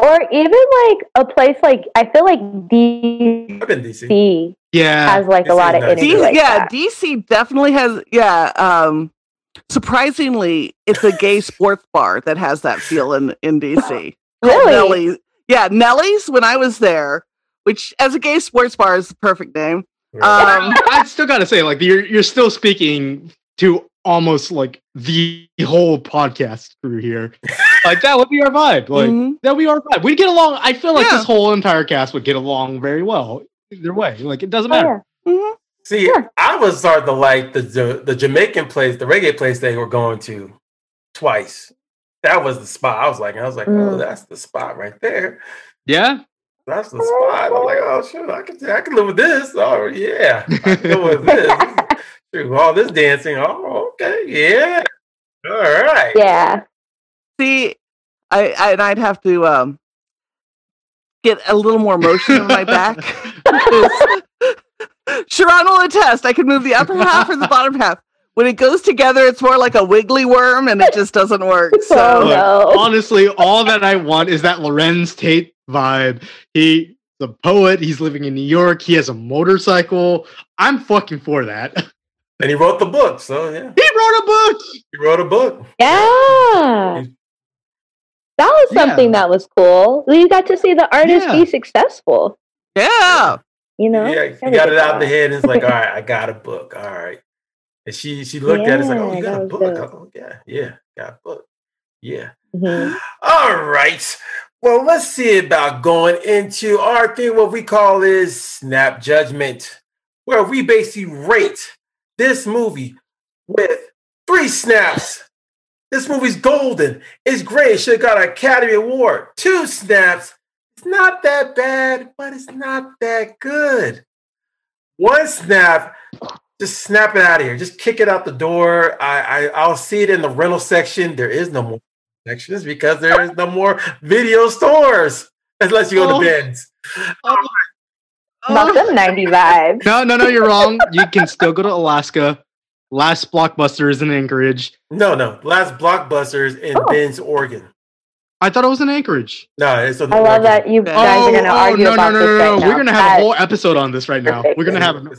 Or even like a place like I feel like DC I've been DC. yeah. has like a lot of nice. energy. D- like yeah, that. DC definitely has. Yeah, um, surprisingly, it's a gay sports bar that has that feel in in DC. Really? Nellie's. Yeah, Nellie's. When I was there, which as a gay sports bar is the perfect name. Um, I still gotta say, like you're you're still speaking to almost like the whole podcast crew here. like that would be our vibe. Like mhm. that would be our vibe. We'd get along. I feel like Yeah. this whole entire cast would get along very well. Either way, like it doesn't Oh, matter. yeah. Mhm. See, Yeah. I was starting to like the, the the Jamaican place, the reggae place they were going to twice. That was the spot. I was like, I was like, oh, Mm. that's the spot right there. Yeah, That's the spot. I'm like, oh shit, I can I can live with this. Oh yeah, I can live with this. True, all this dancing. Oh, okay, yeah. All right. Yeah. See, I, I and I'd have to um get a little more motion in my back. Sharon will attest. I can move the upper half or the bottom half. When it goes together, it's more like a wiggly worm, and it just doesn't work. Oh, So Look, no. honestly, all that I want is that Larenz Tate vibe. He the poet. He's living in New York. He has a motorcycle. I'm fucking for that. And he wrote the book, so yeah, He wrote a book. he wrote a book. Yeah. That was Yeah. something that was cool. You got to see the artist Yeah. be successful. yeah, You know? Yeah, he got it out of the head and it's like, all right, I got a book. All right. And she she looked at it, it's like, oh, you got a book. dope. Oh, yeah, yeah, got a book. Yeah. Mhm. All right. Well, let's see about going into our thing. What we call is snap judgment, where we basically rate this movie with three snaps. This movie's golden. It's great. It should have got an Academy Award. Two snaps. It's not that bad, but it's not that good. One snap. Just snap it out of here. Just kick it out the door. I, I I'll see it in the rental section. There is no more sections because there is no more video stores unless you go Oh. to Ben's. Oh. About oh. them 90 vibes. No, no, no, you're wrong. You can still go to Alaska. Last blockbuster is in Anchorage. No, no. Last blockbusters in Oh. Ben's, Oregon. I thought it was in Anchorage. No, it's on I love that you Oh, guys are oh, going to argue no, about no, no, this no, right no. now. We're gonna have a whole episode on this right now. Perfect. We're gonna have a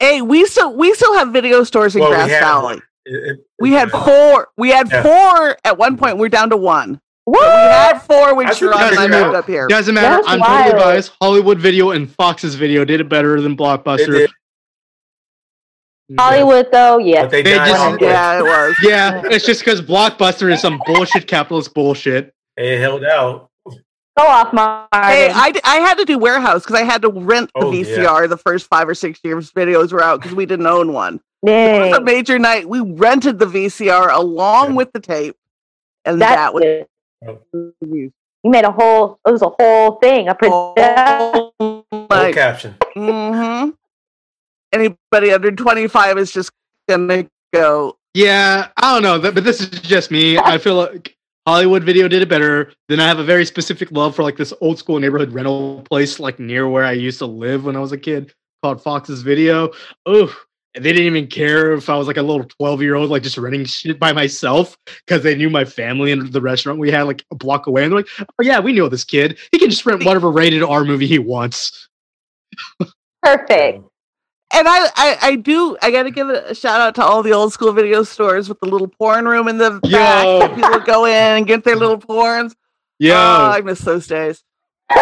hey, we still we still have video stores in Well, Grass Valley. one. It- it- We had uh, four. We had Yeah. four at one point. We're down to one. What? We had four when I think Sharon and I that's moved up here. doesn't matter. That's I'm totally wild. biased. Hollywood Video and Fox's Video did it better than It Blockbuster. Hollywood, though, yeah. but they, They just- Yeah, it was. Yeah, it's just because Blockbuster is some bullshit capitalist bullshit. They held out. Go off, Marvin. Hey, I, d- I had to do warehouse because I had to rent the Oh, yeah. VCR the first five or six years videos were out because we didn't own one. It was a major night. We rented the VCR along Yeah. with the tape, and That's that was good. Oh. You made a whole, it was a whole thing, a production. oh, No like, caption. hmm Anybody under twenty five is just gonna go. Yeah, I don't know, but this is just me. I feel like Hollywood Video did it better. Then I have a very specific love for like this old school neighborhood rental place, like near where I used to live when I was a kid, called Fox's Video. Oh, and they didn't even care if I was like a little twelve year old, like just renting shit by myself because they knew my family and the restaurant we had like a block away. And they're like, "Oh yeah, we know this kid. He can just rent whatever rated R movie he wants." Perfect. And I, I, I do. I got to give a shout out to all the old school video stores with the little porn room in the back. Yo. that People go in and get their little porns. Yeah. Oh, I miss those days.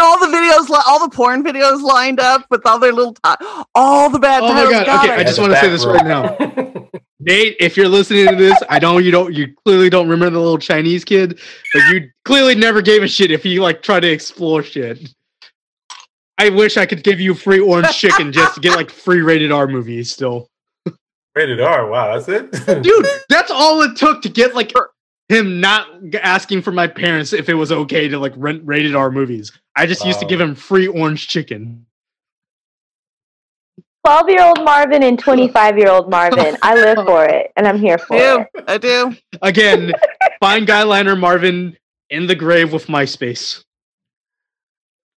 Seeing all the videos, li- all the porn videos lined up with all their little, ti- all the bad Oh my titles. God, okay, it. I just wanna say this right now. Nate, if you're listening to this, I know you don't. You clearly don't remember the little Chinese kid, but you clearly never gave a shit if you like try to explore shit. I wish I could give you free orange chicken just to get like free rated R movies. Still, Rated R. Wow, that's it. dude, that's all it took to get like him not asking for my parents if it was okay to like rent rated R movies. I just used to give oh. him free orange chicken. 12 year old Marvin and 25 year old Marvin. I live for it and I'm here for I it. I do. Again, fine guyliner Marvin in the grave with MySpace.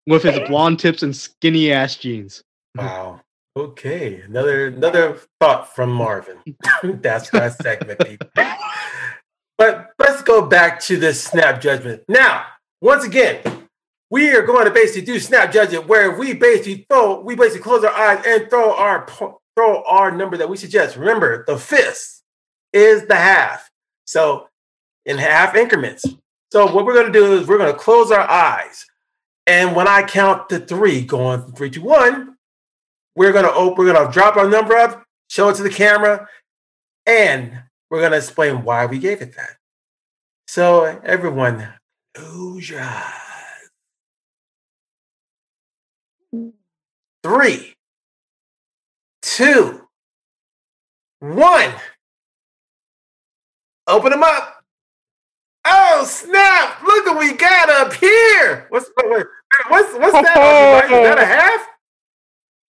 With his blonde tips and skinny ass jeans. Wow. Okay. Another another thought from Marvin. That's that segment. people. But let's go back to this snap judgment. Now, once again, we are going to basically do snap judgment where we basically throw, we basically close our eyes and throw our throw our number that we suggest. Remember, the fist is the half. So in half increments. So what we're going to do is we're going to close our eyes. And when I count to three, going from three to one, we're going to open, we're going to drop our number up, show it to the camera, and we're going to explain why we gave it that. So everyone, close your eyes. Three, two, one. Open them up. Oh snap! Look what we got up here. What's what's what's that? Is that a half?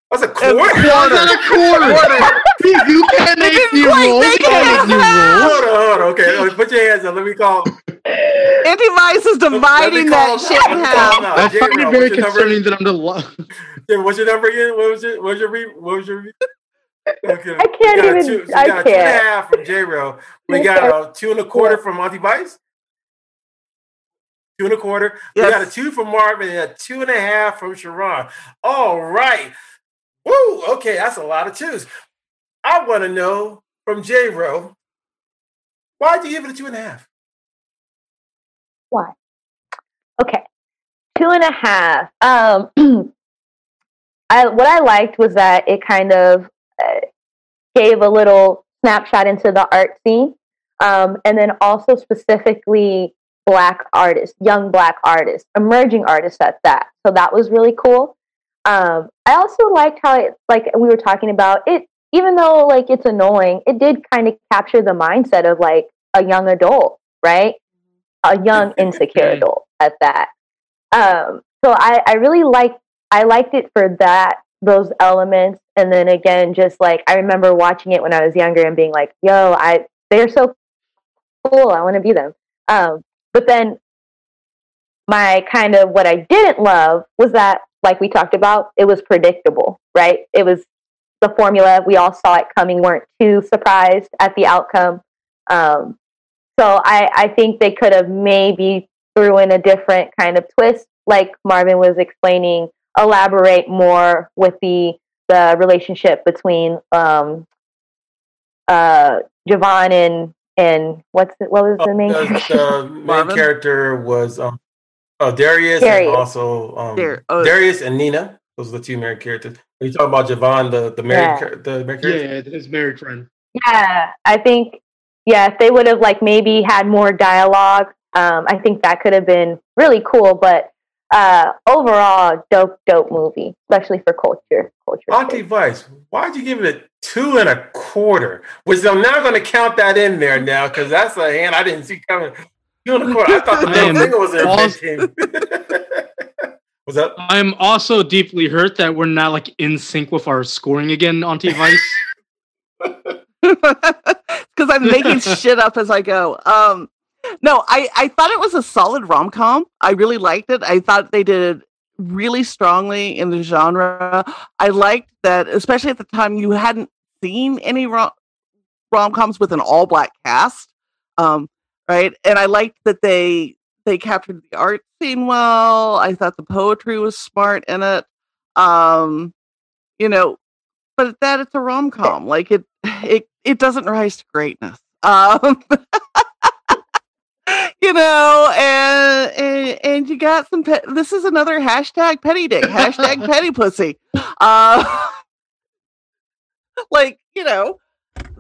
What's a quarter? Quarter. a quarter. You can't make me roll. You can't make me roll. Hold on, hold on. Okay, put your hands up. Let me call. Anti Vice is dividing that shit in half. I find it very concerning that I'm the. Lo- what's your number again? What was your? What was your? Re- what was your? Okay. I can't even. Two, so I got can't. two and a half from J Ro. We got a uh, two and a quarter from Monty Vice. Two and a quarter. Yes. We got a two from Marvin and a two and a half from Sharon. All right. Woo. Okay, that's a lot of twos. I want to know from J Ro, why'd you give it a two and a half? Why? Okay. Two and a half. Um I what I liked was that it kind of uh, gave a little snapshot into the art scene, um, and then also specifically black artists, young black artists, emerging artists at that. So that was really cool. Um, I also liked how it, like we were talking about it, even though like it's annoying, it did kind of capture the mindset of like a young adult, right? A young insecure adult at that. Um, so I, I really liked I liked it for that those elements, and then again, just like I remember watching it when I was younger and being like, "Yo, I they're so cool. I want to be them." Um, but then my kind of what I didn't love was that, like we talked about, it was predictable, right? It was the formula. We all saw it coming, weren't too surprised at the outcome. Um, so I, I think they could have maybe threw in a different kind of twist, like Marvin was explaining, elaborate more with the the relationship between um, uh, Javon and and what's the, what was the main uh, character? The main character was um, oh Darius, Darius. and also um, Dar- oh. Darius and Nina. Those are the two married characters. Are you talking about Javon, the the married Yeah. char- the married yeah, his married friend. Yeah, I think yeah, if they would have like maybe had more dialogue, um, I think that could have been really cool. But uh, overall, dope, dope movie, especially for culture. Culture. Auntie sake. Vice, why'd you give it two and a quarter? Which I'm not going to count that in there now because that's a hand I didn't see coming. Two and a quarter. I thought the I middle am finger was there. also- What's up? I'm also deeply hurt that we're not like in sync with our scoring again on T Vice. because I'm making shit up as I go. Um, no, I, I thought it was a solid rom com. I really liked it. I thought they did it really strongly in the genre. I liked that, especially at the time, you hadn't seen any rom coms with an all black cast, um, right? And I liked that they they captured the art scene well. I thought the poetry was smart in it. Um, you know, but that it's a rom com. Like it, it it doesn't rise to greatness. Um, you know, and, and and you got some. Pe- this is another hashtag petty dick, hashtag petty pussy. Uh, like you know,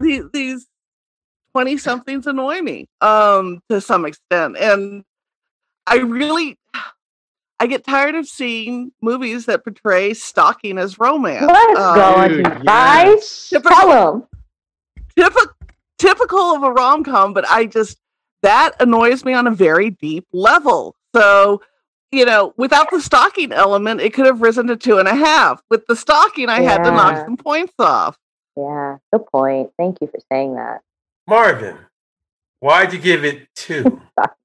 these these twenty somethings annoy me um to some extent, and I really. I get tired of seeing movies that portray stalking as romance. Let's Um, go on Dude, to Vice. yes. Tell them. typical typical of a rom com, but I just that annoys me on a very deep level. So, you know, without the stalking element, it could have risen to two and a half. With the stalking, I had to knock some points off. Yeah, good point. Thank you for saying that. Marvin, why'd you give it two?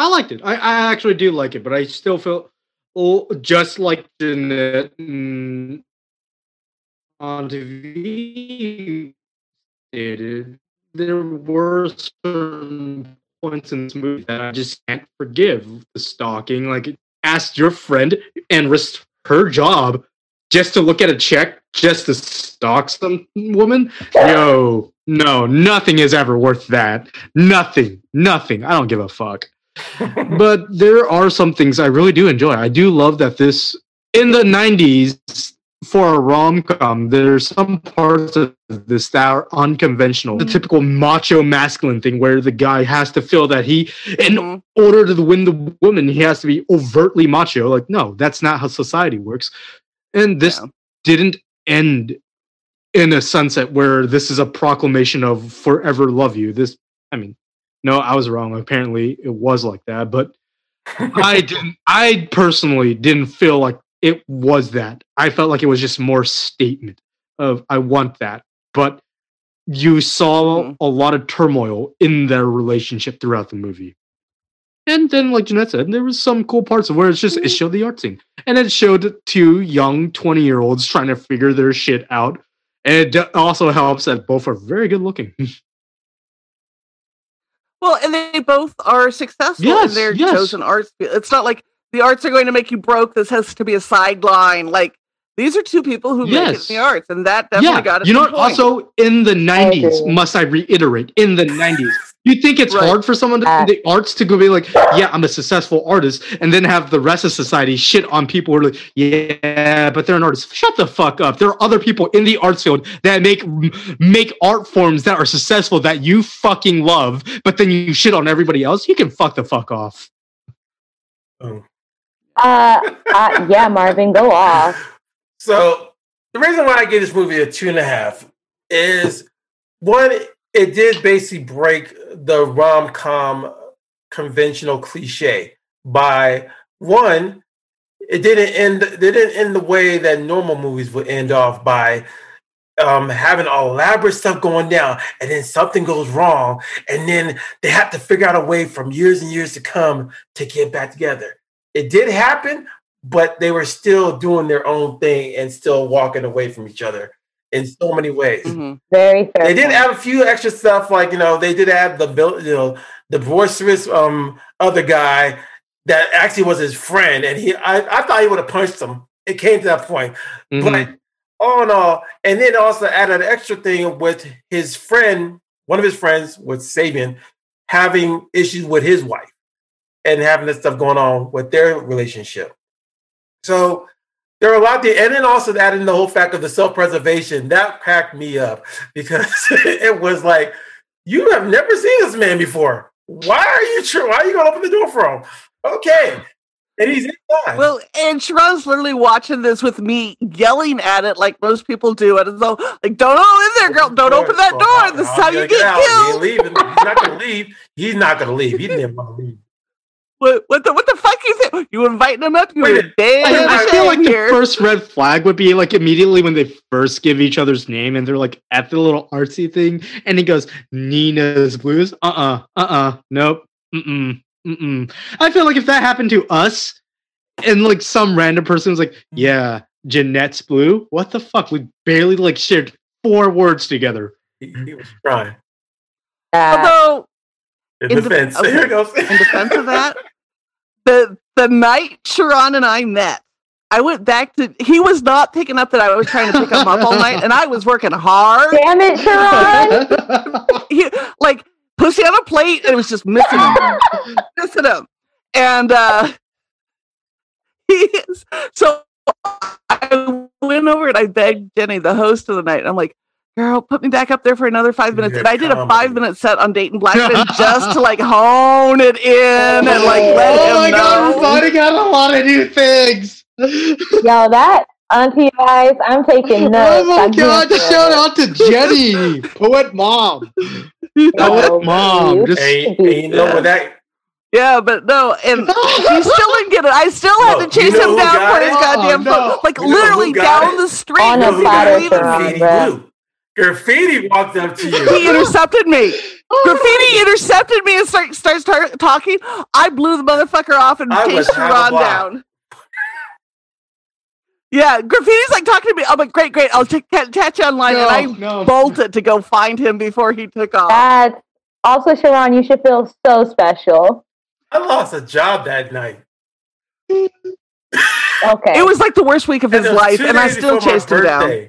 I liked it. I, I actually do like it, but I still feel oh, just like Jeanette mm, on TV stated, there were certain points in this movie that I just can't forgive. The stalking, like ask your friend and risk her job just to look at a check, just to stalk some woman. Yo, no, nothing is ever worth that. Nothing, nothing. I don't give a fuck. but there are some things I really do enjoy. I do love that this in the '90s for a rom com. There's some parts of this that are unconventional. The typical macho masculine thing where the guy has to feel that he, in Mhm. order to win the woman, he has to be overtly macho. Like, no, that's not how society works. And this Yeah. didn't end in a sunset where this is a proclamation of forever love you. This, I mean, no, I was wrong. Apparently, it was like that, but I didn't. I personally didn't feel like it was that. I felt like it was just more statement of I want that, but you saw Mhm. a lot of turmoil in their relationship throughout the movie. And then, like Jeanette said, there was some cool parts of where it's just it showed the art scene, and it showed two young twenty year olds trying to figure their shit out. And it also helps that both are very good looking. Well, and they both are successful Yes, in their yes. chosen arts. field. It's not like the arts are going to make you broke. This has to be a sideline. Like these are two people who make it Yes. in the arts, and that definitely yeah, got it. you know what? Also, in the '90s, must I reiterate? In the '90s, you think it's Right. hard for someone to, Uh, in the arts to go be like, "Yeah, I'm a successful artist," and then have the rest of society shit on people who are like, "Yeah, but they're an artist." Shut the fuck up. There are other people in the arts field that make make art forms that are successful that you fucking love, but then you shit on everybody else. You can fuck the fuck off. Oh. Uh, uh, yeah, Marvin, go off. So the reason why I gave this movie a two and a half is one, it did basically break the rom com conventional cliche by one, it didn't end it didn't end the way that normal movies would end off by um, having elaborate stuff going down and then something goes wrong and then they have to figure out a way from years and years to come to get back together. It did happen, but they were still doing their own thing and still walking away from each other in so many ways. Mhm. Very fair. They did point. add a few extra stuff, like you know, they did add the bill- you know the boisterous um other guy that actually was his friend, and he I, I thought he would have punched him. It came to that point, Mhm. but all in all, and then also added an extra thing with his friend, one of his friends with Savon, having issues with his wife and having this stuff going on with their relationship. So there were a lot there, and then also adding the whole fact of the self-preservation that cracked me up because it was like you have never seen this man before. Why are you sure? Why are you going to open the door for him? Okay, and he's inside. Well, and Sharon's literally watching this with me yelling at it like most people do. And so, like, don't go in there, girl. Don't open that door. This is how you get out. He ain't killed. leaving. He's not going to leave. He's not going to leave. He didn't want to leave. What, what the what the fuck you think? You inviting them up? You Wait a were minute. I, I feel like the first red flag would be like immediately when they first give each other's name and they're like at the little artsy thing and he goes Nina's Blues. Uh uh uh uh nope. Mm mm mm mm. I feel like if that happened to us and like some random person was like, yeah, Jeanette's Blue. What the fuck? We barely like shared four words together. He, he was trying. Uh, Although, In, In the- defense. okay. Here it goes. in defense of that, the the night Sharon and I met, I went back to. He was not picking up that I was trying to pick him up all night, and I was working hard. damn it, Sharon. He, like pussy on a plate, and it was just missing him, missing him, and uh, he is so. I went over and I begged Jenny, the host of the night. I'm like, girl, put me back up there for another five minutes. And I did a five minute set on Dayton Blackman just to like hone it in and like oh let oh him my god, know. we're finding out a lot of new things. Yo, that auntie guys, I'm taking oh notes. oh my I'm here god, shout out to Jenny, poet mom. Yo, Poet mom. Just And, and you know what that Yeah, but no, and he still didn't get it. I still had to chase you know him down for his goddamn Oh, phone. no. Like You know literally down it? the street. On a You know He who got platter, even- Sharon. Graffiti bruh. Blue. Graffiti walked up to you. he intercepted me. Oh. Graffiti intercepted me and start, starts tar- talking. I blew the motherfucker off and I chased half Sharon down. Yeah, Graffiti's like talking to me. I'm like, great, great. I'll ch- ca- catch you online. and I no. bolted to go find him before he took off. That's also Sharon. You should feel so special. I lost a job that night. Okay. It was like the worst week of his And it was life, and I still chased him down.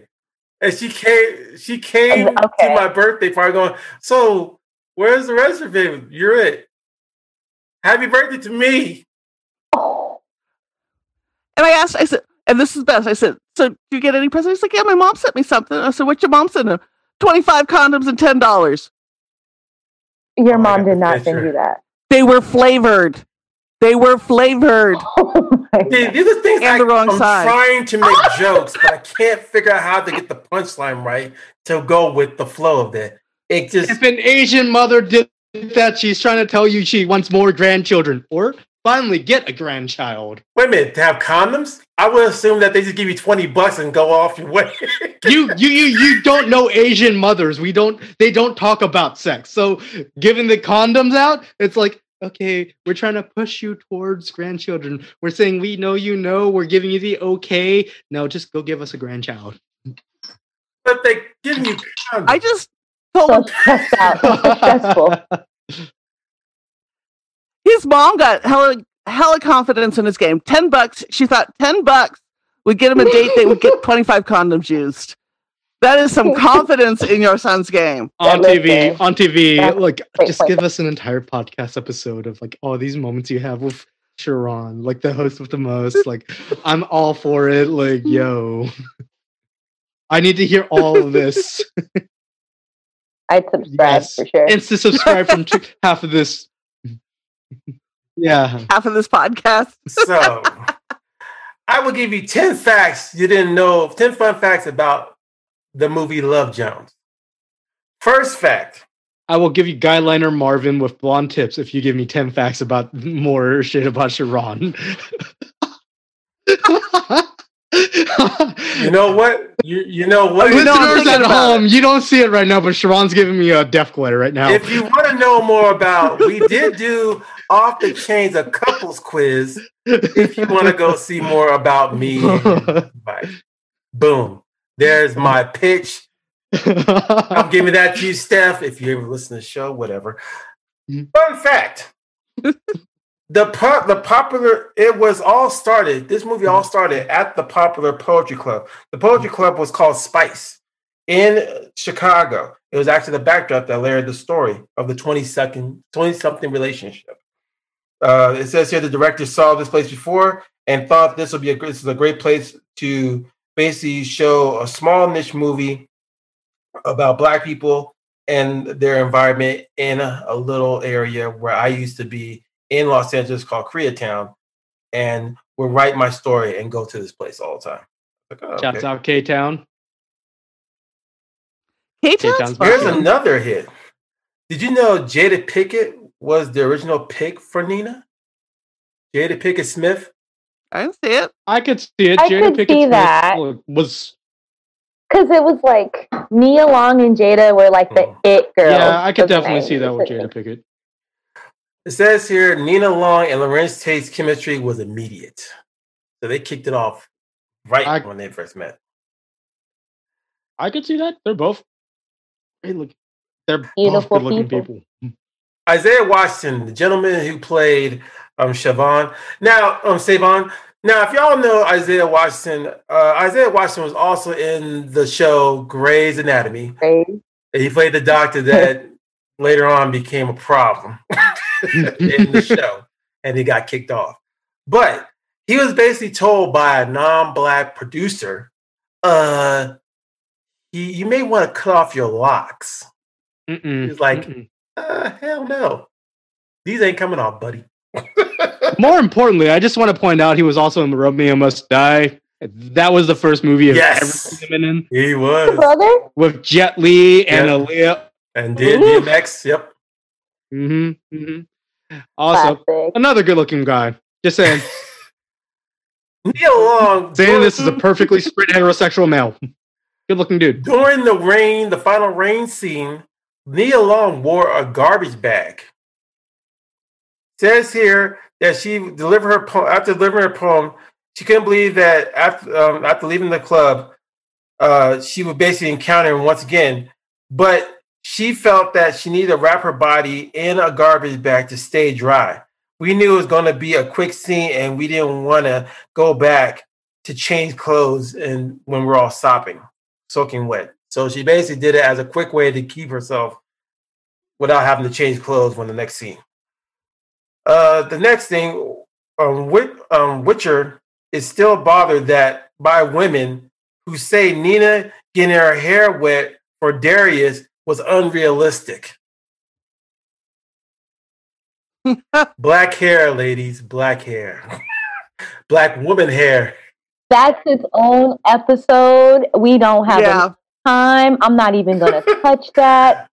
Birthday. and she came. She came Okay. to my birthday party, going. So where's the rest of it? You're it. Happy birthday to me. Oh, And I asked, I said, and this is best. I said, so do you get any presents? He's like, yeah, my mom sent me something. I said, what's your mom sent? him? 25 condoms and $10. your Oh, mom did not send you that. They were flavored. They were flavored. My these are things And I, the wrong I'm side. trying to make jokes, but I can't figure out how to get the punchline right to go with the flow of that. It just If an Asian mother did that, she's trying to tell you she wants more grandchildren or finally get a grandchild. wait a minute to have condoms. I would assume that they just give you twenty bucks and go off your way. You you you you don't know Asian mothers. We don't they don't talk about sex. So giving the condoms out, it's like okay, we're trying to push you towards grandchildren. We're saying we know you know. We're giving you the okay. No, just go give us a grandchild. but they giving you condoms. I just told So him stressed out. So stressful. his mom got hella, hella confidence in his game. 10 bucks. She thought 10 bucks would get him a date. They would get 25 condoms used. That is some confidence in your son's game. on TV, on TV, That's like just give us an entire podcast episode of like all these moments you have with Sharon, like the host with the most. Like I'm all for it. Like yo, I need to hear all of this. I'd subscribe Yes. for sure. Insta subscribe from t- half of this. Yeah, Half of this podcast. So I will give you 10 facts you didn't know, 10 fun facts about the movie Love Jones. First fact. I will give you guy liner Marvin with blonde tips if you give me ten facts about more shit about Sharon. You know what? You you know what? You know, Listeners at about home, you don't see it right now, but Sharon's giving me a death glare right now. if you want to know more about, we did do off the chains a couples quiz. If you want to go see more about me, and Mike. boom. There's my pitch. I'm giving that to you, Steph. If you ever listen to the show, whatever. Mhm. Fun fact: the pop, the popular, it was all started. This movie all started at the popular poetry club. The poetry club was called Spice in Chicago. It was actually the backdrop that layered the story of the 20 second, 20 something relationship. Uh, it says here the director saw this place before and thought this would be a this is a great place to basically show a small niche movie about black people and their environment in a, a little area where I used to be in Los Angeles called Koreatown, and would write my story and go to this place all the time. Like, oh, Shouts okay. out K Town. K-Town's K-Town's. Here's Awesome. another hit. Did you know Jada Pinkett was the original pick for Nina? Jada Pinkett Smith. I didn't see it. I could see it. I Jada could Pinkett see that. was Because it was like Nia Long and Jada were like the Mm. it girls. yeah, I could of the definitely see that 90s. with Jada Pinkett. It says here Nina Long and Larenz Tate's chemistry was immediate. So they kicked it off right I- when they first met. I could see that. They're both great look. They're both Beautiful good looking people. people. Isaiah Washington, the gentleman who played um Siobhan. Now, um Savon. Now, if y'all know Isaiah Washington, uh, Isaiah Washington was also in the show Grey's Anatomy. Right? And he played the doctor that later on became a problem in the show, and he got kicked off. But he was basically told by a non-black producer, "Uh, he, you may want to cut off your locks." Mm-mm, He's like- mm-mm. Uh, hell no, these ain't coming off, buddy. More importantly, I just want to point out he was also in the Romeo Must Die. That was the first movie I've Yes. ever seen him in he was, brother? with Jet Li and Yeah. Aaliyah. and did Ooh. DMX. Yep. Mm-hmm, mm-hmm. Also, Classic. another good-looking guy. Just saying, Neil Long. saying this is a perfectly straight heterosexual male. Good-looking dude. During the rain, the final rain scene, Nia Long wore a garbage bag. Says here that she delivered her poem after delivering her poem. She couldn't believe that after um, after leaving the club, uh, she would basically encounter him once again. But she felt that she needed to wrap her body in a garbage bag to stay dry. We knew it was going to be a quick scene, and we didn't want to go back to change clothes and when we're all stopping. soaking wet. So she basically did it as a quick way to keep herself without having to change clothes when the next scene. Uh, the next thing, um, Wit, um, Witcher is still bothered that by women who say Nina getting her hair wet for Darius was unrealistic. black hair, ladies, black hair, black woman hair. That's its own episode. We don't have Yeah. time. I'm not even going to touch that.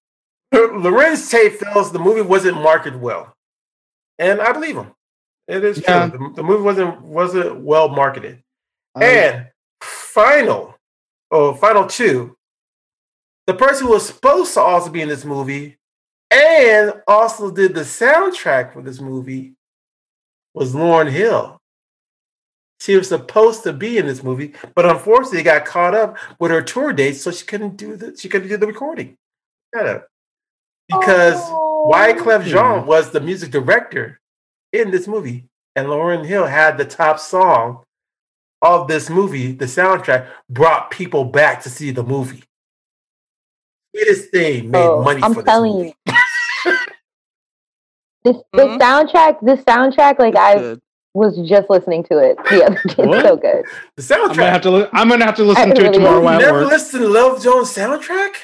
Larenz Tate feels the movie wasn't marketed well, and I believe him. It is true. The, the movie wasn't wasn't well marketed. And final, oh, final two. The person who was supposed to also be in this movie and also did the soundtrack for this movie was Lauryn Hill. She was supposed to be in this movie, but unfortunately got caught up with her tour dates, so she couldn't do the she couldn't do the recording. Got it. Because Oh. Wyclef Jean was the music director in this movie, and Lauryn Hill had the top song of this movie. The soundtrack brought people back to see the movie. Sweetest thing made Oh, money I'm for this telling movie. you. This, this Mhm. soundtrack, this soundtrack, like I Good. was just listening to it the other day. It's so good. The I'm gonna soundtrack. have to. Li- I'm gonna have to listen I to it tomorrow while never work. listened to Love Jones soundtrack?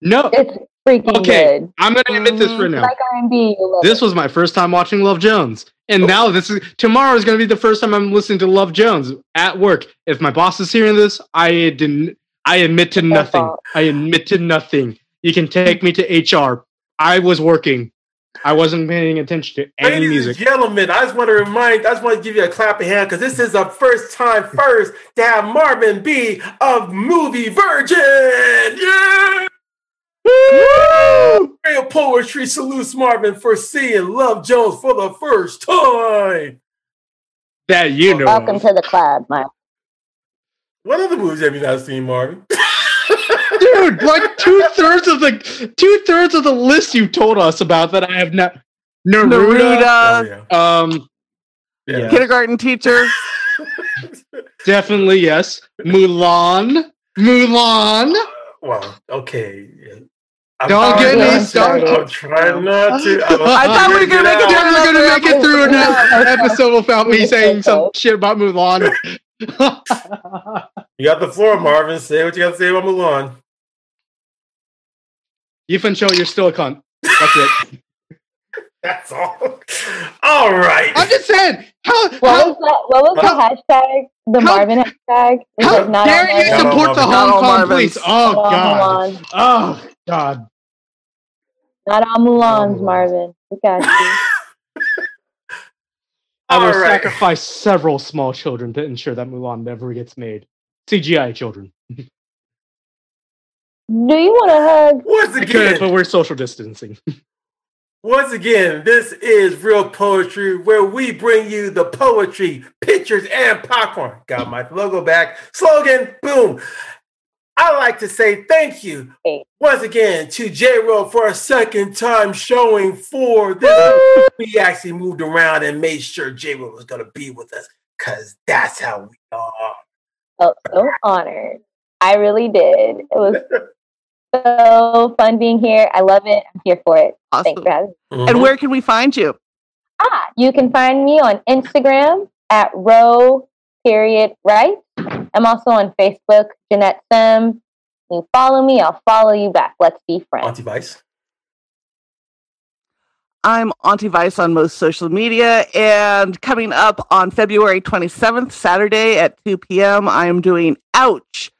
No. It's freaking Okay, good. I'm gonna admit this right mm-hmm. now. Like R&B, This it. was my first time watching Love Jones, and now this is tomorrow is gonna be the first time I'm listening to Love Jones at work. If my boss is hearing this, I didn't. I admit to Your nothing. fault. I admit to nothing. You can take me to HR. I was working. I wasn't paying attention to any Ladies music. and gentlemen, I just want to remind, I just want to give you a clapping hand because this is the first time first to have Marvin B of Movie Virgin. Yeah! Real poetry salutes Marvin for seeing Love Jones for the first time. That you know. Welcome of. to the club, my What other movies have you not seen, Marvin? dude. Like two thirds of the two thirds of the list you told us about that I have not. Naruto. Naruto, Oh, Um, yeah. Yeah. kindergarten teacher. definitely yes. Mulan. Mulan. Well, okay. Yeah. I'm Don't trying get me not to- started. I'm trying not to. I'm thought we were gonna make it get down out. Never gonna make it through an episode without me saying some shit about Mulan. You got the floor, Marvin. Say what you got to say about Mulan. Ethan Cho, you're still a cunt. That's it. That's all. All right. I'm just saying. How What how, was that? What was the hashtag? The How- Marvin hashtag? It how not dare all you Marvin. Not support the Hong Kong police? Oh god. Oh god. Not all Mulans, Mulan. Marvin. We got you. I will All right. sacrifice several small children to ensure that Mulan never gets made. CGI children. Do you want a hug? Once I could, but we're social distancing. once again, this is Real Poetry, where we bring you the poetry, pictures, and popcorn. Got my logo back. Slogan, boom. I like to say thank you Hey. once again to J Ro for a second time showing for this. we actually moved around and made sure J Ro was going to be with us because that's how we are. Oh, so honored. I really did. It was so fun being here. I love it. I'm here for it. Thanks Awesome. for having me. And where can we find you? Ah, you can find me on Instagram at row period right. I'm also on Facebook, Jeanette Sim. You follow me, I'll follow you back. Let's be friends. Auntie Vice. I'm Auntie Vice on most social media. And coming up on February 27th, Saturday at 2 p.m., I am doing Ouch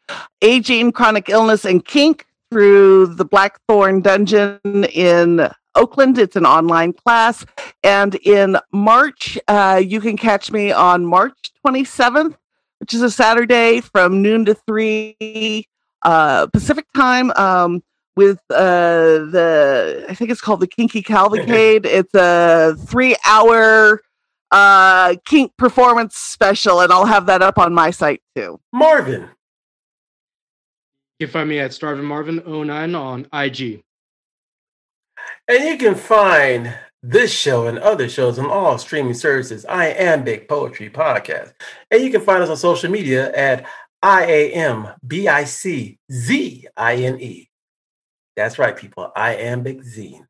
Aging, Chronic Illness, and Kink through the Blackthorn Dungeon in Oakland. It's an online class. And in March, uh, you can catch me on March 27th, which is a Saturday from noon to 3 uh, Pacific time. Um, with uh the I think it's called the Kinky Cavalcade. it's a three hour uh kink performance special, and I'll have that up on my site too. Marvin. You can find me at Starvin Marvin 09 on IG. And you can find this show and other shows on all streaming services. Iambic Poetry Podcast. And you can find us on social media at I A M B I C Z I N E. That's right, people. Iambic Zine.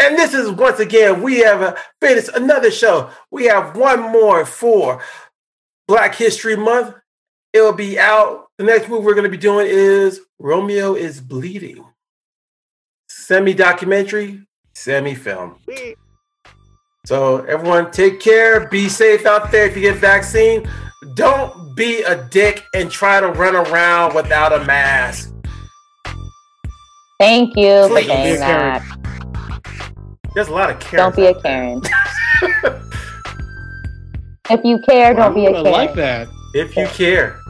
And this is once again, we have finished another show. We have one more for Black History Month. It'll be out. The next movie we're going to be doing is Romeo is Bleeding. Semi documentary, semi film. So, everyone, take care. Be safe out there if you get vaccine. Don't be a dick and try to run around without a mask. Thank you for Please. saying that. There's a lot of care. Don't be a Karen. if you care, don't be a Karen. I like that. If you care.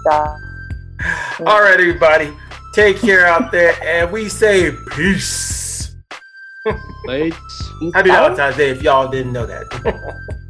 Stop. All right, everybody. Take care out there. And we say peace. Thanks. Happy Valentine's Day if y'all didn't know that.